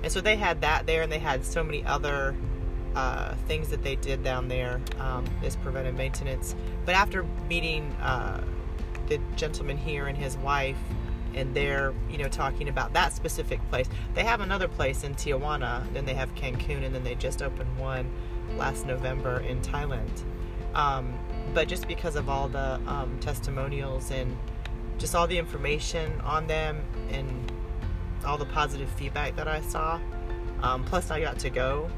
[SPEAKER 2] and so they had that there, and they had so many other uh, things that they did down there um, preventive maintenance. But after meeting uh, the gentleman here and his wife, and they're you know talking about that specific place, they have another place in Tijuana, then they have Cancun, and then they just opened one last November in Thailand. Um, but just because of all the um, testimonials and just all the information on them and all the positive feedback that I saw, um, plus I got to go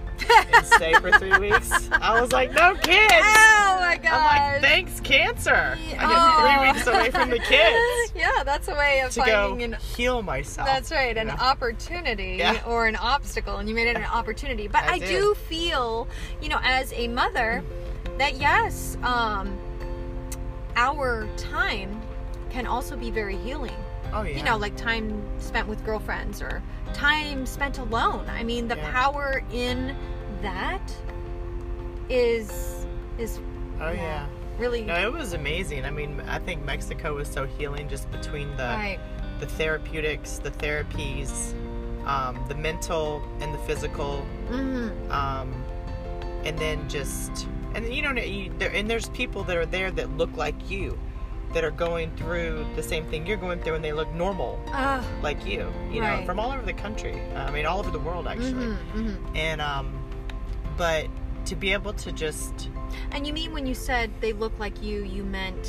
[SPEAKER 2] and stay for three weeks. I was like, no kids.
[SPEAKER 1] Oh my gosh.
[SPEAKER 2] I'm like, thanks, cancer. I get three weeks away from the kids [laughs]
[SPEAKER 1] yeah, that's a way of
[SPEAKER 2] to
[SPEAKER 1] finding an
[SPEAKER 2] heal myself.
[SPEAKER 1] That's right, an
[SPEAKER 2] know?
[SPEAKER 1] opportunity
[SPEAKER 2] Yeah.
[SPEAKER 1] or an obstacle, and you made it an opportunity. But
[SPEAKER 2] I
[SPEAKER 1] I, do feel, you know, as a mother, that yes, um, our time can also be very healing.
[SPEAKER 2] Oh yeah.
[SPEAKER 1] You know, like time spent with girlfriends or time spent alone. I mean, the
[SPEAKER 2] Yeah.
[SPEAKER 1] power in that is is
[SPEAKER 2] oh yeah.
[SPEAKER 1] really
[SPEAKER 2] No, it was amazing. I mean, I think Mexico was so healing just between the
[SPEAKER 1] right.
[SPEAKER 2] the therapeutics, the therapies, um, the mental and the physical,
[SPEAKER 1] hmm
[SPEAKER 2] um, and then just and you know and there's people that are there that look like you, that are going through the same thing you're going through, and they look normal
[SPEAKER 1] Uh,
[SPEAKER 2] like you, you know, from all over the country. I mean, all over the world actually,
[SPEAKER 1] mhm, mhm.
[SPEAKER 2] and um, but to be able to just
[SPEAKER 1] And you mean when you said they look like you, you meant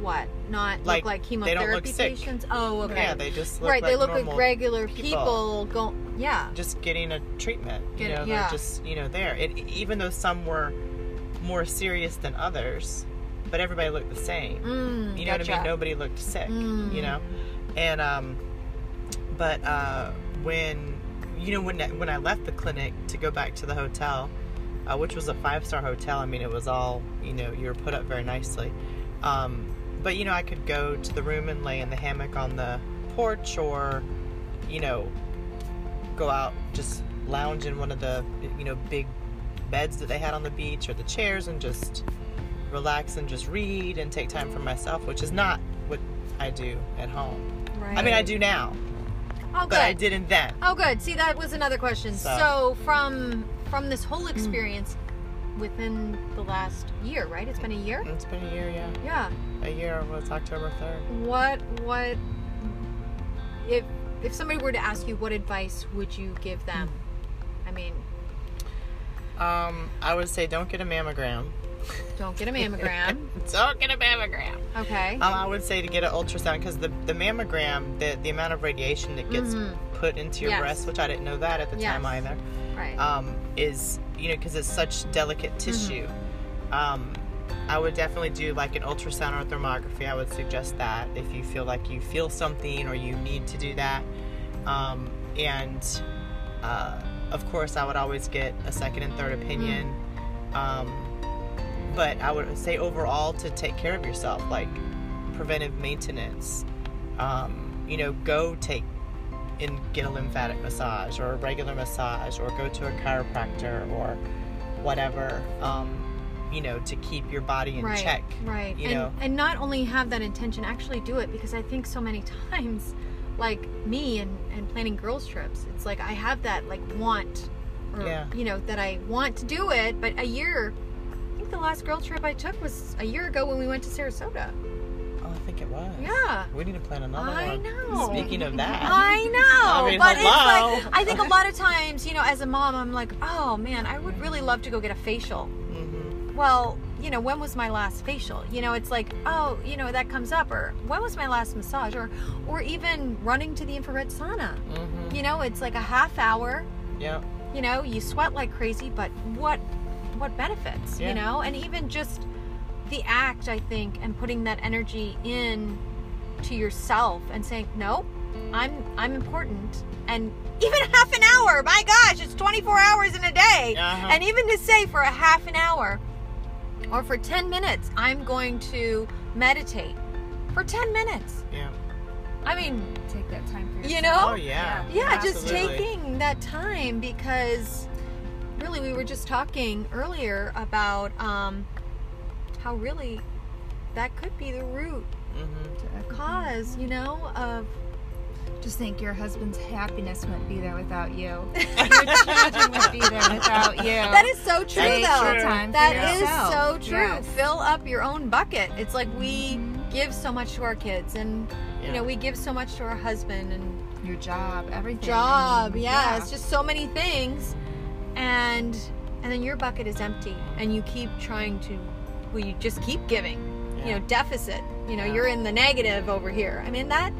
[SPEAKER 1] what? Not
[SPEAKER 2] Like,
[SPEAKER 1] look like chemotherapy
[SPEAKER 2] look
[SPEAKER 1] patients? Oh, okay.
[SPEAKER 2] yeah, they just look
[SPEAKER 1] right,
[SPEAKER 2] like
[SPEAKER 1] they look like regular
[SPEAKER 2] people.
[SPEAKER 1] people. Go, yeah.
[SPEAKER 2] just getting a treatment. You
[SPEAKER 1] Get-
[SPEAKER 2] know,
[SPEAKER 1] yeah.
[SPEAKER 2] they're just you know there. It, even though some were more serious than others, but everybody looked the same.
[SPEAKER 1] Mm,
[SPEAKER 2] You know what I mean? Nobody looked sick.
[SPEAKER 1] Mm.
[SPEAKER 2] You know, and um, but uh, when you know when when I left the clinic to go back to the hotel, uh, which was a five star hotel. I mean, it was all you know. You were put up very nicely. Um, but you know, I could go to the room and lay in the hammock on the porch, or you know, go out just lounge in one of the you know big beds that they had on the beach or the chairs and just relax and just read and take time for myself, which is not what I do at home.
[SPEAKER 1] Right.
[SPEAKER 2] I mean, I do now,
[SPEAKER 1] Oh, good.
[SPEAKER 2] but I didn't then.
[SPEAKER 1] Oh, good. See, that was another question.
[SPEAKER 2] So-
[SPEAKER 1] So, from from this whole experience within the last year, right? It's been a year.
[SPEAKER 2] It's been a year, yeah.
[SPEAKER 1] Yeah.
[SPEAKER 2] A year was October third.
[SPEAKER 1] What what if if somebody were to ask you what advice would you give them? I mean,
[SPEAKER 2] Um, I would say don't get a mammogram.
[SPEAKER 1] Don't get a mammogram. [laughs]
[SPEAKER 2] don't get a mammogram.
[SPEAKER 1] Okay.
[SPEAKER 2] Um, I would say to get an ultrasound because the, the mammogram, the, the amount of radiation that gets
[SPEAKER 1] Mhm.
[SPEAKER 2] put into your
[SPEAKER 1] Yes.
[SPEAKER 2] breast, which I didn't know that at the time either,
[SPEAKER 1] right.
[SPEAKER 2] um, is, you know, because it's such delicate tissue. Um, I would definitely do like an ultrasound or thermography. I would suggest that if you feel like you feel something or you need to do that. Um, and uh, of course, I would always get a second and third opinion. Um, but I would say overall to take care of yourself, like preventive maintenance. Um, you know, go take and get a lymphatic massage or a regular massage or go to a chiropractor or whatever. Um, you know, to keep your body in
[SPEAKER 1] right.
[SPEAKER 2] check.
[SPEAKER 1] Right.
[SPEAKER 2] you
[SPEAKER 1] and
[SPEAKER 2] know.
[SPEAKER 1] and not only have that intention, actually do it because I think so many [laughs] times, like me and and planning girls trips, it's like I have that like want, or
[SPEAKER 2] Yeah.
[SPEAKER 1] you know that I want to do it, but a year. I think the last girl trip I took was a year ago when we went to Sarasota.
[SPEAKER 2] Oh, I think it was.
[SPEAKER 1] Yeah.
[SPEAKER 2] We need to plan another
[SPEAKER 1] I
[SPEAKER 2] one.
[SPEAKER 1] know.
[SPEAKER 2] Speaking of that. [laughs]
[SPEAKER 1] I know,
[SPEAKER 2] I mean,
[SPEAKER 1] but
[SPEAKER 2] hello.
[SPEAKER 1] it's like I think a lot of [laughs] times, you know, as a mom, I'm like, oh man, I would really love to go get a facial.
[SPEAKER 2] Mm-hmm.
[SPEAKER 1] Well, you know, when was my last facial? You know, it's like, oh, you know, that comes up, or when was my last massage, or or even running to the infrared sauna.
[SPEAKER 2] Mm-hmm.
[SPEAKER 1] You know, it's like a half hour.
[SPEAKER 2] Yeah.
[SPEAKER 1] You know, you sweat like crazy, but what what benefits?
[SPEAKER 2] Yeah.
[SPEAKER 1] You know, and even just the act, I think, and putting that energy in to yourself and saying, no, I'm I'm important, and even half an hour. My gosh, it's 24 hours in a day,
[SPEAKER 2] Uh-huh.
[SPEAKER 1] and even to say for a half an hour or for 10 minutes, I'm going to meditate for 10 minutes.
[SPEAKER 2] Yeah.
[SPEAKER 1] I mean,
[SPEAKER 4] Take that time for
[SPEAKER 1] you know,
[SPEAKER 2] Oh yeah.
[SPEAKER 1] yeah, just taking that time because really we were just talking earlier about um, how really that could be the root
[SPEAKER 2] Mm-hmm.
[SPEAKER 1] cause, you know, of
[SPEAKER 4] Just think your husband's happiness wouldn't be there without you. [laughs] Your children wouldn't be there without you.
[SPEAKER 1] that is so true
[SPEAKER 2] is
[SPEAKER 1] though.
[SPEAKER 4] time
[SPEAKER 1] That is so true.
[SPEAKER 4] Yes.
[SPEAKER 1] Fill up your own bucket. It's like we give so much to our kids and you know, we give so much to our husband and
[SPEAKER 4] Your job, everything.
[SPEAKER 1] job.
[SPEAKER 4] Mean,
[SPEAKER 1] yeah, it's just so many things. And and then your bucket is empty and you keep trying to well you just keep giving. You know, deficit. You know,
[SPEAKER 2] Yeah.
[SPEAKER 1] you're in the negative over here. I mean that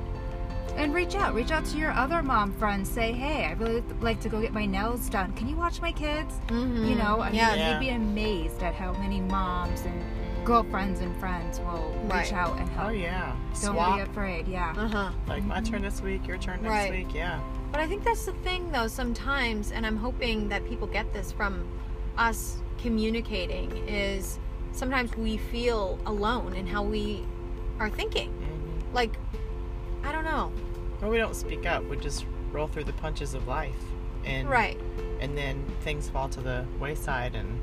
[SPEAKER 4] And reach out. Reach out to your other mom friends. Say, hey, I really like to go get my nails done. Can you watch my kids? You know, I mean,
[SPEAKER 1] Yeah.
[SPEAKER 2] Yeah.
[SPEAKER 4] you'd be amazed at how many moms and girlfriends and friends will
[SPEAKER 1] Right.
[SPEAKER 4] reach out and help.
[SPEAKER 2] Oh yeah.
[SPEAKER 4] Don't
[SPEAKER 2] Swap.
[SPEAKER 4] be afraid. Yeah.
[SPEAKER 1] Uh-huh.
[SPEAKER 2] Like my turn this week, your turn next
[SPEAKER 1] Right.
[SPEAKER 2] week. Yeah.
[SPEAKER 1] But I think that's the thing, though, sometimes, and I'm hoping that people get this from us communicating, is sometimes we feel alone in how we are thinking.
[SPEAKER 2] Mm-hmm.
[SPEAKER 1] Like, I don't know.
[SPEAKER 2] Well, we don't speak up. We just roll through the punches of life, and
[SPEAKER 1] Right,
[SPEAKER 2] and then things fall to the wayside, and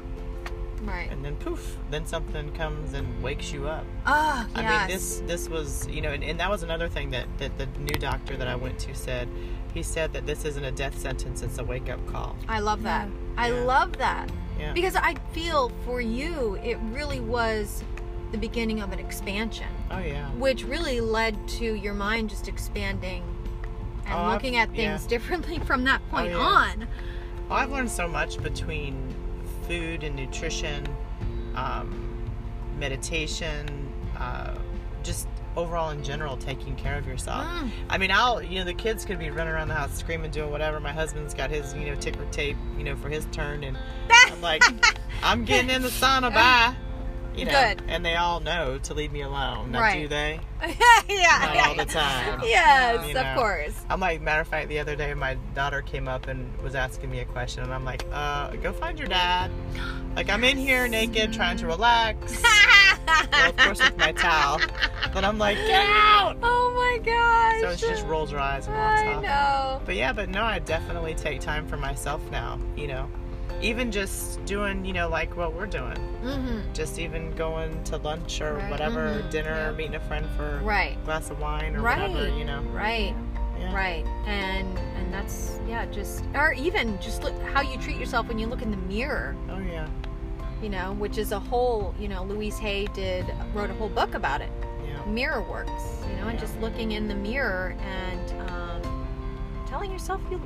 [SPEAKER 1] right.
[SPEAKER 2] and then poof, then something comes and wakes you up.
[SPEAKER 1] Oh, yes.
[SPEAKER 2] I mean, this this was you know, and, and that was another thing that that the new doctor that I went to said. He said that this isn't a death sentence; it's a wake up call.
[SPEAKER 1] I love that. I
[SPEAKER 2] Yeah.
[SPEAKER 1] love that.
[SPEAKER 2] Yeah.
[SPEAKER 1] Because I feel for you, it really was the beginning of an expansion,
[SPEAKER 2] Oh yeah.
[SPEAKER 1] which really led to your mind just expanding and
[SPEAKER 2] Oh, I've-
[SPEAKER 1] looking at
[SPEAKER 2] yeah.
[SPEAKER 1] things differently from that point
[SPEAKER 2] yeah.
[SPEAKER 1] on.
[SPEAKER 2] Well, I've learned so much between food and nutrition, um, meditation, uh, just overall in general taking care of yourself.
[SPEAKER 1] Mm.
[SPEAKER 2] I mean, I'll you know the kids could be running around the house screaming, doing whatever. My husband's got his you know ticker tape you know for his turn, and I'm like, [laughs] I'm getting in the sauna, bye. You know,
[SPEAKER 1] Good.
[SPEAKER 2] and they all know to leave me alone. Now,
[SPEAKER 1] Right.
[SPEAKER 2] do they? [laughs]
[SPEAKER 1] yeah,
[SPEAKER 2] Not all the time.
[SPEAKER 1] Yes,
[SPEAKER 2] You
[SPEAKER 1] of course.
[SPEAKER 2] I'm like, matter of fact, the other day my daughter came up and was asking me a question, and I'm like, uh, go find your dad. Like, I'm in here naked trying to relax. [laughs] well, of course, with my towel. But I'm like, get out!
[SPEAKER 1] Oh my gosh.
[SPEAKER 2] So she just rolls her eyes and walks
[SPEAKER 1] I
[SPEAKER 2] off.
[SPEAKER 1] know.
[SPEAKER 2] But yeah, but no, I definitely take time for myself now, you know. Even just doing, you know, like what we're doing.
[SPEAKER 1] Mm-hmm.
[SPEAKER 2] Just even going to lunch or
[SPEAKER 4] Right.
[SPEAKER 2] whatever,
[SPEAKER 1] Mhm.
[SPEAKER 2] dinner,
[SPEAKER 4] Yeah.
[SPEAKER 2] meeting a friend for
[SPEAKER 1] Right.
[SPEAKER 2] a glass of wine or
[SPEAKER 1] Right.
[SPEAKER 2] whatever, you know.
[SPEAKER 1] Right.
[SPEAKER 2] Yeah.
[SPEAKER 1] Right. And and that's yeah, just or even just look how you treat yourself when you look in the mirror,
[SPEAKER 2] Oh yeah.
[SPEAKER 1] you know, which is a whole, you know, Louise Hay did wrote a whole book about it.
[SPEAKER 2] Yeah.
[SPEAKER 1] Mirror works, you know, and just looking in the mirror and um, telling yourself you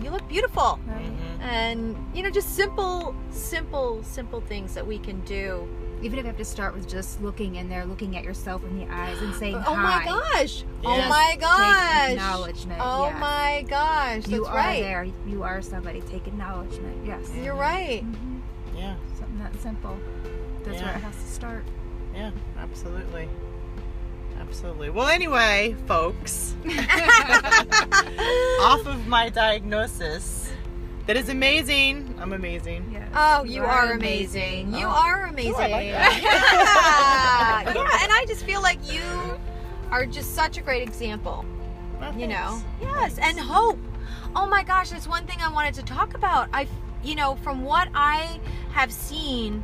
[SPEAKER 1] you look beautiful.
[SPEAKER 4] Right.
[SPEAKER 2] Mhm.
[SPEAKER 1] And you know, just simple, simple, simple things that we can do.
[SPEAKER 4] Even if you have to start with just looking in there, looking at yourself in the eyes and saying
[SPEAKER 1] oh my
[SPEAKER 4] hi.
[SPEAKER 1] gosh! Oh
[SPEAKER 2] Yes.
[SPEAKER 1] my
[SPEAKER 4] Take
[SPEAKER 1] gosh!
[SPEAKER 4] acknowledgement.
[SPEAKER 1] Oh
[SPEAKER 4] yes.
[SPEAKER 1] my gosh!
[SPEAKER 4] You
[SPEAKER 1] That's
[SPEAKER 4] are
[SPEAKER 1] right.
[SPEAKER 4] there. You are somebody. Take acknowledgement. Yes.
[SPEAKER 1] You're right.
[SPEAKER 4] Mhm.
[SPEAKER 2] Yeah.
[SPEAKER 4] Something that simple. That's
[SPEAKER 2] Yeah.
[SPEAKER 4] where it has to start.
[SPEAKER 2] Yeah, absolutely. Absolutely. Well, anyway, folks, [laughs] off of my diagnosis, that is amazing. I'm amazing.
[SPEAKER 4] Yes.
[SPEAKER 1] Oh, you are amazing. You
[SPEAKER 2] Oh.
[SPEAKER 1] are amazing.
[SPEAKER 2] Ooh, I like [laughs]
[SPEAKER 1] yeah.
[SPEAKER 2] that.
[SPEAKER 1] yeah, and I just feel like you are just such a great example.
[SPEAKER 2] Well,
[SPEAKER 1] You know.
[SPEAKER 2] thanks.
[SPEAKER 1] Yes, and hope. Oh my gosh, that's one thing I wanted to talk about. I, you know, from what I have seen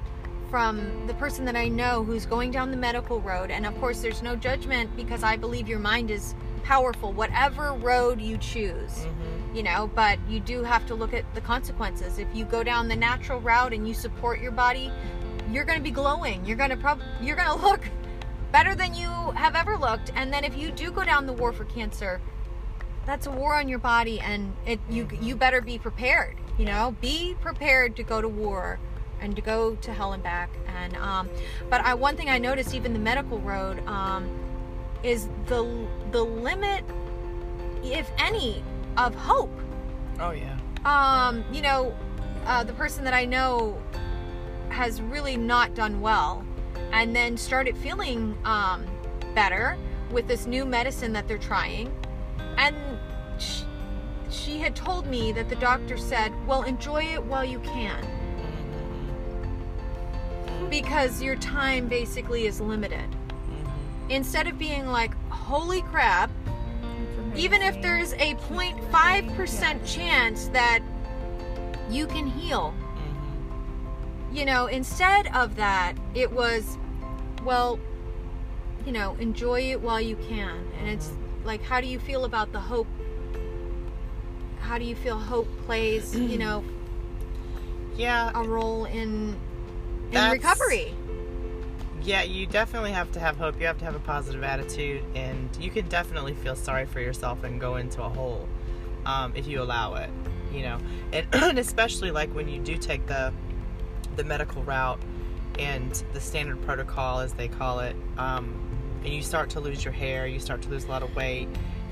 [SPEAKER 1] from the person that I know who's going down the medical road, and of course, there's no judgment because I believe your mind is powerful, whatever road you choose.
[SPEAKER 2] Mhm.
[SPEAKER 1] you know but you do have to look at the consequences. If you go down the natural route and you support your body you're going to be glowing. You're going to prob- you're going to look better than you have ever looked. And then if you do go down the war for cancer that's a war on your body and it you you better be prepared you know? Be prepared to go to war and to go to hell and back. And um but i one thing i noticed even the medical road um is the the limit if any of hope.
[SPEAKER 2] Oh yeah.
[SPEAKER 1] um, you know, uh, the person that I know has really not done well, and then started feeling um, better with this new medicine that they're trying, and she, she had told me that the doctor said, "Well, enjoy it while you can, because your time basically is limited." Instead of being like, "Holy crap!" even if there's a 0.5% chance that you can heal you know instead of that it was well you know, enjoy it while you can. And it's
[SPEAKER 2] Mm-hmm.
[SPEAKER 1] like, how do you feel about the hope? How do you feel hope plays, you know, [clears throat]
[SPEAKER 2] Yeah,
[SPEAKER 1] a role in in recovery?
[SPEAKER 2] yeah, you definitely have to have hope. You have to have a positive attitude, and you can definitely feel sorry for yourself and go into a hole um, if you allow it. You know, and, [clears throat] and especially like when you do take the the medical route and the standard protocol, as they call it, um, and you start to lose your hair, you start to lose a lot of weight,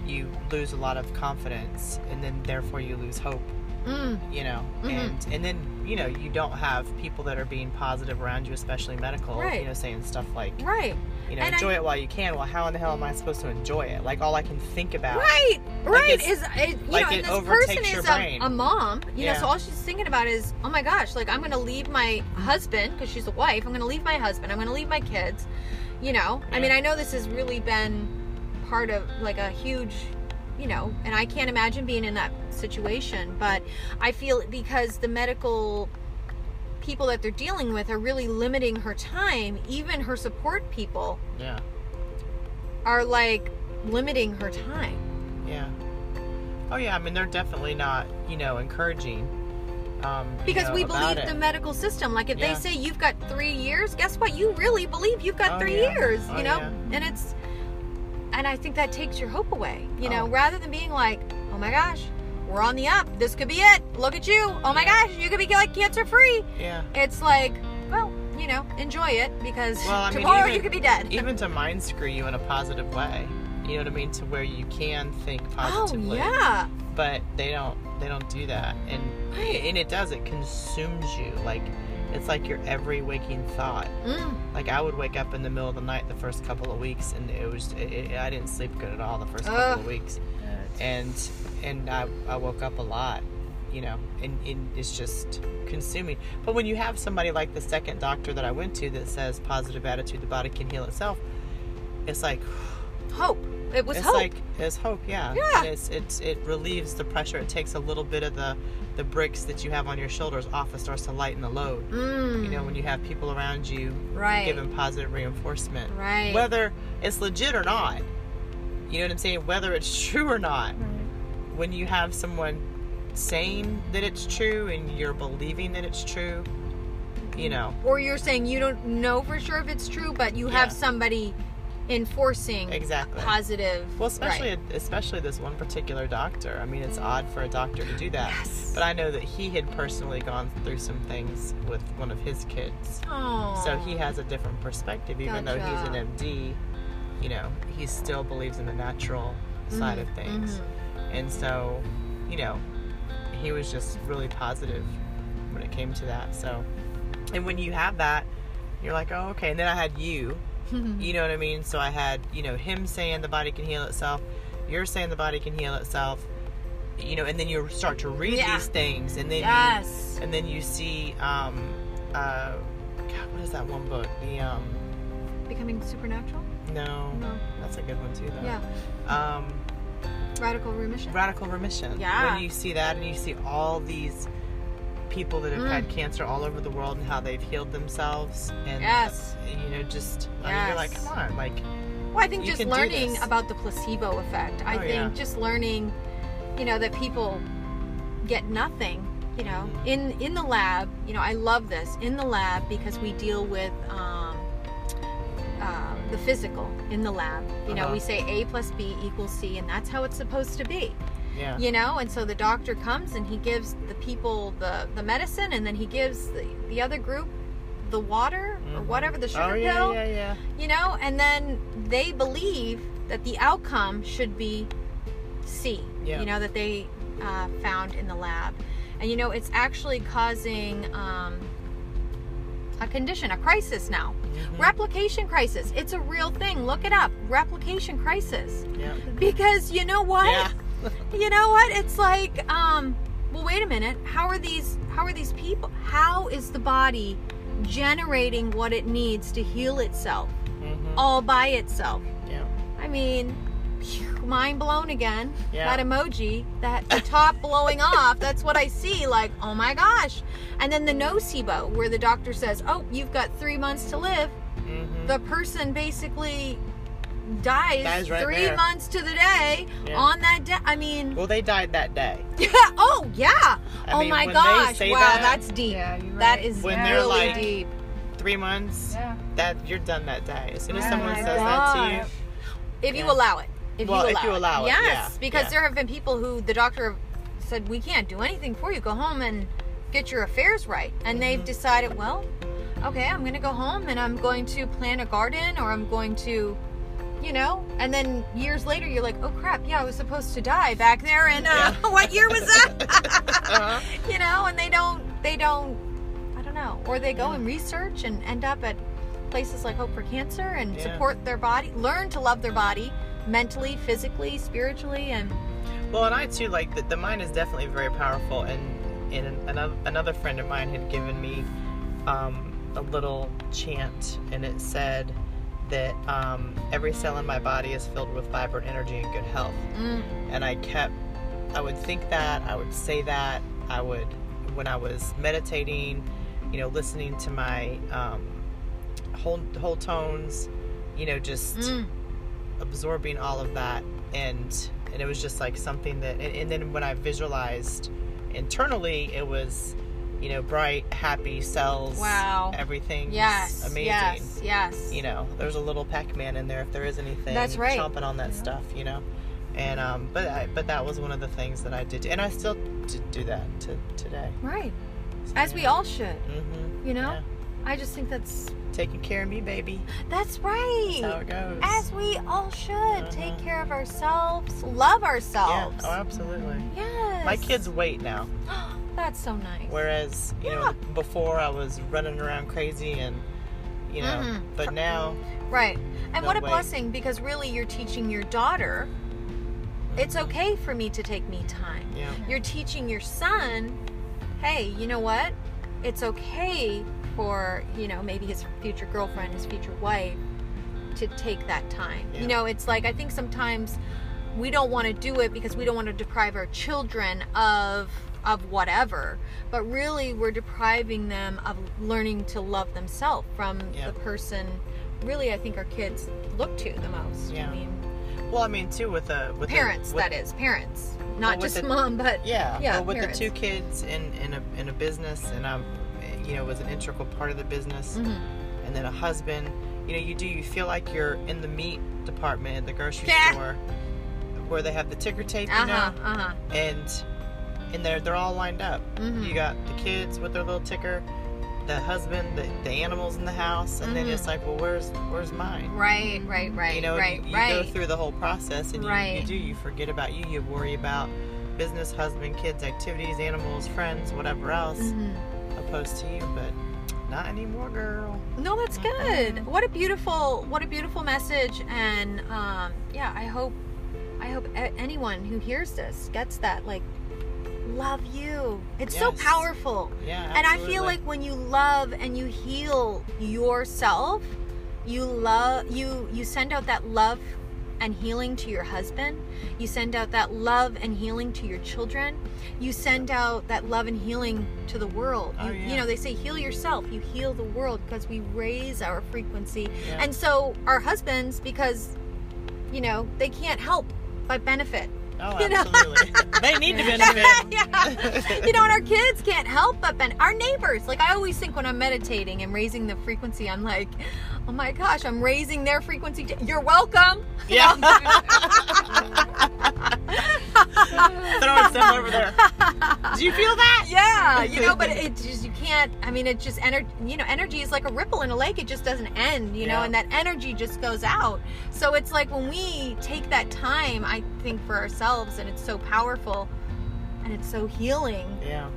[SPEAKER 2] you lose a lot of confidence, and then therefore you lose hope
[SPEAKER 1] Mm,
[SPEAKER 2] you know
[SPEAKER 1] Mhm.
[SPEAKER 2] and and then you know you don't have people that are being positive around you especially medical
[SPEAKER 1] Right.
[SPEAKER 2] you know saying stuff like
[SPEAKER 1] right.
[SPEAKER 2] you know
[SPEAKER 1] And I-
[SPEAKER 2] enjoy it while you can well how in the hell am i supposed to enjoy it like all i can think about
[SPEAKER 1] Right, right. Is it, you
[SPEAKER 2] like
[SPEAKER 1] know,
[SPEAKER 2] it
[SPEAKER 1] and this person is a, a mom. You know, so all she's thinking about is, oh my gosh, like I'm going to leave my husband because she's a wife. I'm going to leave my husband. I'm going to leave my kids. You know, I mean, I know this has really been part of like a huge, you know, and I can't imagine being in that situation. But I feel because the medical people that they're dealing with are really limiting her time. Even her support people
[SPEAKER 2] yeah
[SPEAKER 1] are like limiting her time.
[SPEAKER 2] yeah oh yeah i mean they're definitely not you know encouraging um
[SPEAKER 1] Because
[SPEAKER 2] know,
[SPEAKER 1] we believe
[SPEAKER 2] it.
[SPEAKER 1] the medical system. Like if
[SPEAKER 2] Yeah.
[SPEAKER 1] they say you've got three years, guess what? You really believe you've got
[SPEAKER 2] Oh,
[SPEAKER 1] three
[SPEAKER 2] yeah.
[SPEAKER 1] years.
[SPEAKER 2] Oh,
[SPEAKER 1] You know,
[SPEAKER 2] yeah.
[SPEAKER 1] and it's, and I think that takes your hope away. You know,
[SPEAKER 2] Oh.
[SPEAKER 1] rather than being like, oh my gosh, we're on the up. This could be it. Look at you. Oh my
[SPEAKER 2] Yeah.
[SPEAKER 1] gosh, you could be like cancer free.
[SPEAKER 2] yeah
[SPEAKER 1] It's like, well, you know, enjoy it because
[SPEAKER 2] Well, I [laughs] mean,
[SPEAKER 1] tomorrow
[SPEAKER 2] even-
[SPEAKER 1] you could be dead. [laughs]
[SPEAKER 2] even to mind screw you in a positive way you know what i mean to where you can think positively.
[SPEAKER 1] oh
[SPEAKER 2] positively
[SPEAKER 1] yeah.
[SPEAKER 2] but they don't they don't do that and
[SPEAKER 1] Right.
[SPEAKER 2] and it does it consumes you like it's like your every waking thought
[SPEAKER 1] Mm.
[SPEAKER 2] like i would wake up in the middle of the night the first couple of weeks and it was it, it- i didn't sleep good at all the first couple
[SPEAKER 1] Ugh.
[SPEAKER 2] of weeks and and I, I woke up a lot you know and, and it's just consuming but when you have somebody like the second doctor that i went to that says positive attitude the body can heal itself it's like
[SPEAKER 1] Hope. It was
[SPEAKER 2] it's
[SPEAKER 1] hope.
[SPEAKER 2] like it's hope yeah
[SPEAKER 1] Yeah.
[SPEAKER 2] And it's, it's it relieves the pressure it takes a little bit of the the bricks that you have on your shoulders off it starts to lighten the load
[SPEAKER 1] mm.
[SPEAKER 2] you know when you have people around you
[SPEAKER 1] right.
[SPEAKER 2] giving positive reinforcement
[SPEAKER 1] right.
[SPEAKER 2] whether it's legit or not you know what i'm saying whether it's [laughs] true or not when you have someone saying that it's true and you're believing that it's true you know
[SPEAKER 1] or you're saying you don't know for sure if it's true, but you have somebody enforcing
[SPEAKER 2] exactly
[SPEAKER 1] positive.
[SPEAKER 2] well especially
[SPEAKER 1] right.
[SPEAKER 2] especially this one particular doctor i mean it's odd for a doctor to do that
[SPEAKER 1] Yes.
[SPEAKER 2] but i know that he had personally gone through some things with one of his kids
[SPEAKER 1] Aw.
[SPEAKER 2] so he has a different perspective even though he's an md you know he still believes in the natural side of things
[SPEAKER 1] mhm.
[SPEAKER 2] and so you know he was just really positive when it came to that so and when you have that you're like oh okay and then i had you you know what i mean so i had you know him saying the body can heal itself you're saying the body can heal itself you know and then you start to read
[SPEAKER 1] Yeah.
[SPEAKER 2] these things and then
[SPEAKER 1] yes.
[SPEAKER 2] you and then you see um uh God, what is that one book the um
[SPEAKER 1] Becoming supernatural.
[SPEAKER 2] no
[SPEAKER 1] No.
[SPEAKER 2] that's a good one too though
[SPEAKER 1] Yeah.
[SPEAKER 2] um
[SPEAKER 1] Radical remission.
[SPEAKER 2] radical remission.
[SPEAKER 1] Yeah.
[SPEAKER 2] When you see that and you see all these people that have had
[SPEAKER 1] Mm.
[SPEAKER 2] cancer all over the world and how they've healed themselves and
[SPEAKER 1] Yes.
[SPEAKER 2] you know just I mean you're like come on like
[SPEAKER 1] Well, I think just learning about the placebo effect. I
[SPEAKER 2] Oh,
[SPEAKER 1] think
[SPEAKER 2] yeah.
[SPEAKER 1] just learning, you know, that people get nothing. You know,
[SPEAKER 2] Mhm.
[SPEAKER 1] in in the lab. You know, I love this in the lab because we deal with um, uh, the physical in the lab. You know,
[SPEAKER 2] Uh-huh.
[SPEAKER 1] we say A plus B equals C, and that's how it's supposed to be.
[SPEAKER 2] Yeah.
[SPEAKER 1] you know and so the doctor comes and he gives the people the the medicine and then he gives the, the other group the water or
[SPEAKER 2] Mhm.
[SPEAKER 1] whatever the sugar
[SPEAKER 2] oh yeah,
[SPEAKER 1] pill
[SPEAKER 2] yeah, yeah.
[SPEAKER 1] you know and then they believe that the outcome should be c
[SPEAKER 2] Yeah.
[SPEAKER 1] you know that they uh, found in the lab and you know it's actually causing um, a condition a crisis now
[SPEAKER 2] Mhm.
[SPEAKER 1] replication crisis it's a real thing look it up replication crisis
[SPEAKER 2] yeah.
[SPEAKER 1] because you know what
[SPEAKER 2] Yeah.
[SPEAKER 1] You know what it's like um well wait a minute how are these how are these people how is the body generating what it needs to heal itself
[SPEAKER 2] Mhm.
[SPEAKER 1] all by itself
[SPEAKER 2] Yeah.
[SPEAKER 1] i mean mind blown again
[SPEAKER 2] Yeah.
[SPEAKER 1] that emoji that the top blowing [laughs] off that's what i see like oh my gosh and then the nocebo where the doctor says oh you've got three months to live
[SPEAKER 2] Mhm.
[SPEAKER 1] the person basically dies,
[SPEAKER 2] Dies right
[SPEAKER 1] three
[SPEAKER 2] there.
[SPEAKER 1] months to the day
[SPEAKER 2] Yeah.
[SPEAKER 1] on that day. I mean,
[SPEAKER 2] Well, they died that day.
[SPEAKER 1] yeah. [laughs] Oh yeah.
[SPEAKER 2] I
[SPEAKER 1] oh
[SPEAKER 2] mean,
[SPEAKER 1] my gosh. Wow,
[SPEAKER 2] that-
[SPEAKER 1] that's deep.
[SPEAKER 4] Yeah, right.
[SPEAKER 1] is
[SPEAKER 2] When
[SPEAKER 4] Yeah.
[SPEAKER 2] they're
[SPEAKER 1] really
[SPEAKER 2] like-
[SPEAKER 1] deep.
[SPEAKER 2] Three months.
[SPEAKER 4] Yeah.
[SPEAKER 2] That you're done that day. As soon as
[SPEAKER 4] Yeah.
[SPEAKER 2] someone
[SPEAKER 1] my
[SPEAKER 2] says that to you,
[SPEAKER 1] God. If you allow it. If
[SPEAKER 2] Well,
[SPEAKER 1] you
[SPEAKER 2] if
[SPEAKER 1] allow
[SPEAKER 2] you
[SPEAKER 1] it.
[SPEAKER 2] allow it,
[SPEAKER 1] Yes,
[SPEAKER 2] yeah,
[SPEAKER 1] because
[SPEAKER 2] yeah.
[SPEAKER 1] there have been people who the doctor said we can't do anything for you. Go home and get your affairs right. And
[SPEAKER 2] Mm-hmm.
[SPEAKER 1] they've decided, well, okay, I'm going to go home and I'm going to plant a garden or I'm going to you know, and then years later you're like, oh crap, yeah, I was supposed to die back there, and uh, [laughs] what year was that?
[SPEAKER 2] Uh-huh. [laughs] [laughs]
[SPEAKER 1] you know, and they don't, they don't, I don't know, or they go and research and end up at places like Hope for Cancer and
[SPEAKER 2] Yeah.
[SPEAKER 1] support their body, learn to love their body mentally, physically, spiritually, and
[SPEAKER 2] Well, and I too like the, the mind is definitely very powerful. And and another another friend of mine had given me um, a little chant, and it said that um, every cell in my body is filled with vibrant energy and good health.
[SPEAKER 1] mm,
[SPEAKER 2] And I kept, I would think that, I would say that, I would when I was meditating, you know, listening to my um, whole whole tones, you know, just
[SPEAKER 1] mm,
[SPEAKER 2] absorbing all of that. And and it was just like something that and, and then when i visualized internally it was you know bright happy cells
[SPEAKER 1] Wow.
[SPEAKER 2] everything
[SPEAKER 1] yes,
[SPEAKER 2] amazing
[SPEAKER 1] yes, yes,
[SPEAKER 2] you know there's a little pac-man in there if there is anything
[SPEAKER 1] That's right.
[SPEAKER 2] chomping on that stuff you know and um but I, but that was one of the things that i did and i still do that to today
[SPEAKER 1] right,
[SPEAKER 2] So,
[SPEAKER 1] as we all should,
[SPEAKER 2] Mm-hmm.
[SPEAKER 1] you know.
[SPEAKER 2] Yeah.
[SPEAKER 1] I just think that's
[SPEAKER 2] taking care of me baby
[SPEAKER 1] that's right.
[SPEAKER 2] that's how it goes
[SPEAKER 1] As we all should take
[SPEAKER 2] Mhm.
[SPEAKER 1] care of ourselves, love
[SPEAKER 2] yeah
[SPEAKER 1] ourselves.
[SPEAKER 2] oh absolutely
[SPEAKER 1] Yes.
[SPEAKER 2] my kids wait now [gasps]
[SPEAKER 1] That's so nice.
[SPEAKER 2] Whereas, you
[SPEAKER 1] Yeah.
[SPEAKER 2] know, before I was running around crazy and, you know,
[SPEAKER 1] Mhm.
[SPEAKER 2] but now,
[SPEAKER 1] Right. And
[SPEAKER 2] No
[SPEAKER 1] what a
[SPEAKER 2] way.
[SPEAKER 1] blessing because really you're teaching your daughter it's okay for me to take me time.
[SPEAKER 2] yeah,
[SPEAKER 1] You're teaching your son, hey, you know what? It's okay for, you know, maybe his future girlfriend, his future wife to take that time.
[SPEAKER 2] Yeah.
[SPEAKER 1] You know, it's like I think sometimes we don't want to do it because we don't want to deprive our children of of whatever but really we're depriving them of learning to love themselves from
[SPEAKER 2] Yeah.
[SPEAKER 1] the person really i think our kids look to the most
[SPEAKER 2] Yeah.
[SPEAKER 1] i mean
[SPEAKER 2] well, I mean, too, with the with the-
[SPEAKER 1] parents
[SPEAKER 2] with-
[SPEAKER 1] that is parents not just
[SPEAKER 2] the-
[SPEAKER 1] mom but
[SPEAKER 2] yeah,
[SPEAKER 1] Yeah,
[SPEAKER 2] Well, with
[SPEAKER 1] parents.
[SPEAKER 2] the two kids in in a in a business, and I'm, you know, was an integral part of the business,
[SPEAKER 1] Mhm.
[SPEAKER 2] and then a husband. You know, you do you feel like you're in the meat department at the grocery
[SPEAKER 1] Yeah.
[SPEAKER 2] store, where they have the ticker tape, you
[SPEAKER 1] uh-huh
[SPEAKER 2] know,
[SPEAKER 1] uh-huh
[SPEAKER 2] and and they're they're all lined up.
[SPEAKER 1] Mhm.
[SPEAKER 2] You got the kids with their little ticker, the husband, the, the animals in the house, and then
[SPEAKER 1] Mhm.
[SPEAKER 2] it's like, well, where's where's mine?
[SPEAKER 1] right right right
[SPEAKER 2] you know,
[SPEAKER 1] right
[SPEAKER 2] you, you
[SPEAKER 1] right
[SPEAKER 2] go through the whole process, and you,
[SPEAKER 1] Right.
[SPEAKER 2] you do you forget about you. You worry about business, husband, kids, activities, animals, friends, whatever else,
[SPEAKER 1] Mhm.
[SPEAKER 2] opposed to you. But not anymore, girl.
[SPEAKER 1] No, that's good. What a beautiful, what a beautiful message. And um, yeah, I hope, I hope anyone who hears this gets that. Like, love you. It's so powerful.
[SPEAKER 2] Yeah,
[SPEAKER 1] And I feel like when you love and you heal yourself, you love you you send out that love and healing to your husband. You send out that love and healing to your children. You send out that love and healing to the world.
[SPEAKER 2] Oh,
[SPEAKER 1] you,
[SPEAKER 2] yeah.
[SPEAKER 1] you know, they say heal yourself. You heal the world because we raise our frequency.
[SPEAKER 2] Yeah.
[SPEAKER 1] And so our husbands because you know, they can't help but benefit.
[SPEAKER 2] Oh,
[SPEAKER 1] you know?
[SPEAKER 2] absolutely, [laughs] they need to benefit. [laughs]
[SPEAKER 1] yeah. You know, and our kids can't help but ben- our neighbors. Like I always think when I'm meditating and raising the frequency, I'm like, oh my gosh, I'm raising their frequency. T- You're welcome.
[SPEAKER 2] Yeah. [laughs] Throwing stuff over there. Do you feel that?
[SPEAKER 1] Yeah, you know, but it just you can't. I mean, it just energy. You know, energy is like a ripple in a lake. It just doesn't end. You know,
[SPEAKER 2] Yeah.
[SPEAKER 1] and that energy just goes out. So it's like when we take that time, I think for ourselves, and it's so powerful, and it's so healing.
[SPEAKER 2] Yeah.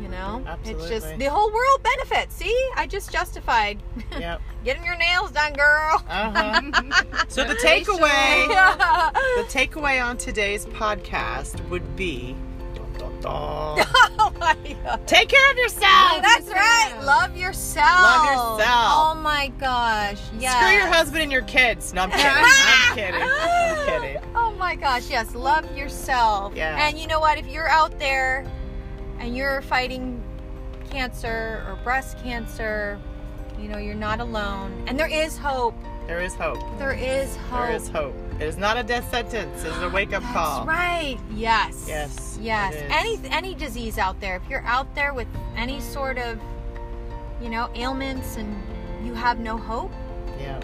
[SPEAKER 1] You know, it's just the whole world benefits. See, I just justified [laughs]
[SPEAKER 2] Yep.
[SPEAKER 1] getting your nails done, girl.
[SPEAKER 2] Uh huh. [laughs] so the takeaway.
[SPEAKER 1] Yeah.
[SPEAKER 2] The takeaway on today's podcast would be dun, dun, dun, [laughs]
[SPEAKER 1] oh my god.
[SPEAKER 2] take care of yourself.
[SPEAKER 1] That's right. Love yourself.
[SPEAKER 2] Love yourself.
[SPEAKER 1] Oh my gosh. Yeah.
[SPEAKER 2] Screw your husband and your kids. No, I'm kidding. I'm kidding. I'm kidding.
[SPEAKER 1] Oh my gosh. Yes. Love yourself.
[SPEAKER 2] Yeah.
[SPEAKER 1] And you know what? If you're out there and you're fighting cancer or breast cancer, you know, you're not alone. And there is hope.
[SPEAKER 2] There is hope.
[SPEAKER 1] There is hope.
[SPEAKER 2] There is hope. It is not a death sentence. It is a wake up
[SPEAKER 1] That's
[SPEAKER 2] call.
[SPEAKER 1] right. Yes.
[SPEAKER 2] Yes,
[SPEAKER 1] Yes. Any any disease out there, if you're out there with any sort of, you know, ailments and you have no hope,
[SPEAKER 2] Yeah,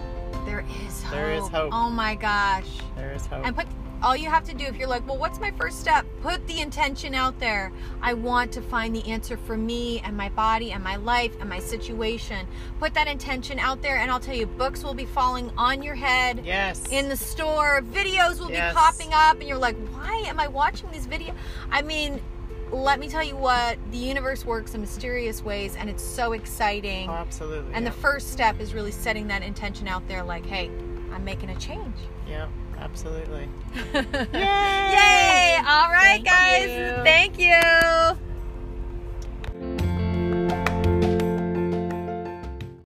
[SPEAKER 1] there is hope.
[SPEAKER 2] There is hope.
[SPEAKER 1] Oh my gosh.
[SPEAKER 2] there is hope.
[SPEAKER 1] And put all you have to do if you're like, well, what's my first step? Put the intention out there. I want to find the answer for me and my body and my life and my situation. Put that intention out there, and I'll tell you, books will be falling on your head.
[SPEAKER 2] yes.
[SPEAKER 1] In the store, videos will
[SPEAKER 2] Yes.
[SPEAKER 1] be popping up, and you're like, why am I watching these videos? I mean, let me tell you what, the universe works in mysterious ways, and it's so exciting.
[SPEAKER 2] Oh, absolutely.
[SPEAKER 1] And
[SPEAKER 2] yeah.
[SPEAKER 1] the first step is really setting that intention out there like, hey, I'm making a change.
[SPEAKER 2] Yeah, absolutely. [laughs] Yay!
[SPEAKER 1] Yay! All right,
[SPEAKER 2] Thank
[SPEAKER 1] guys.
[SPEAKER 2] you.
[SPEAKER 1] Thank you.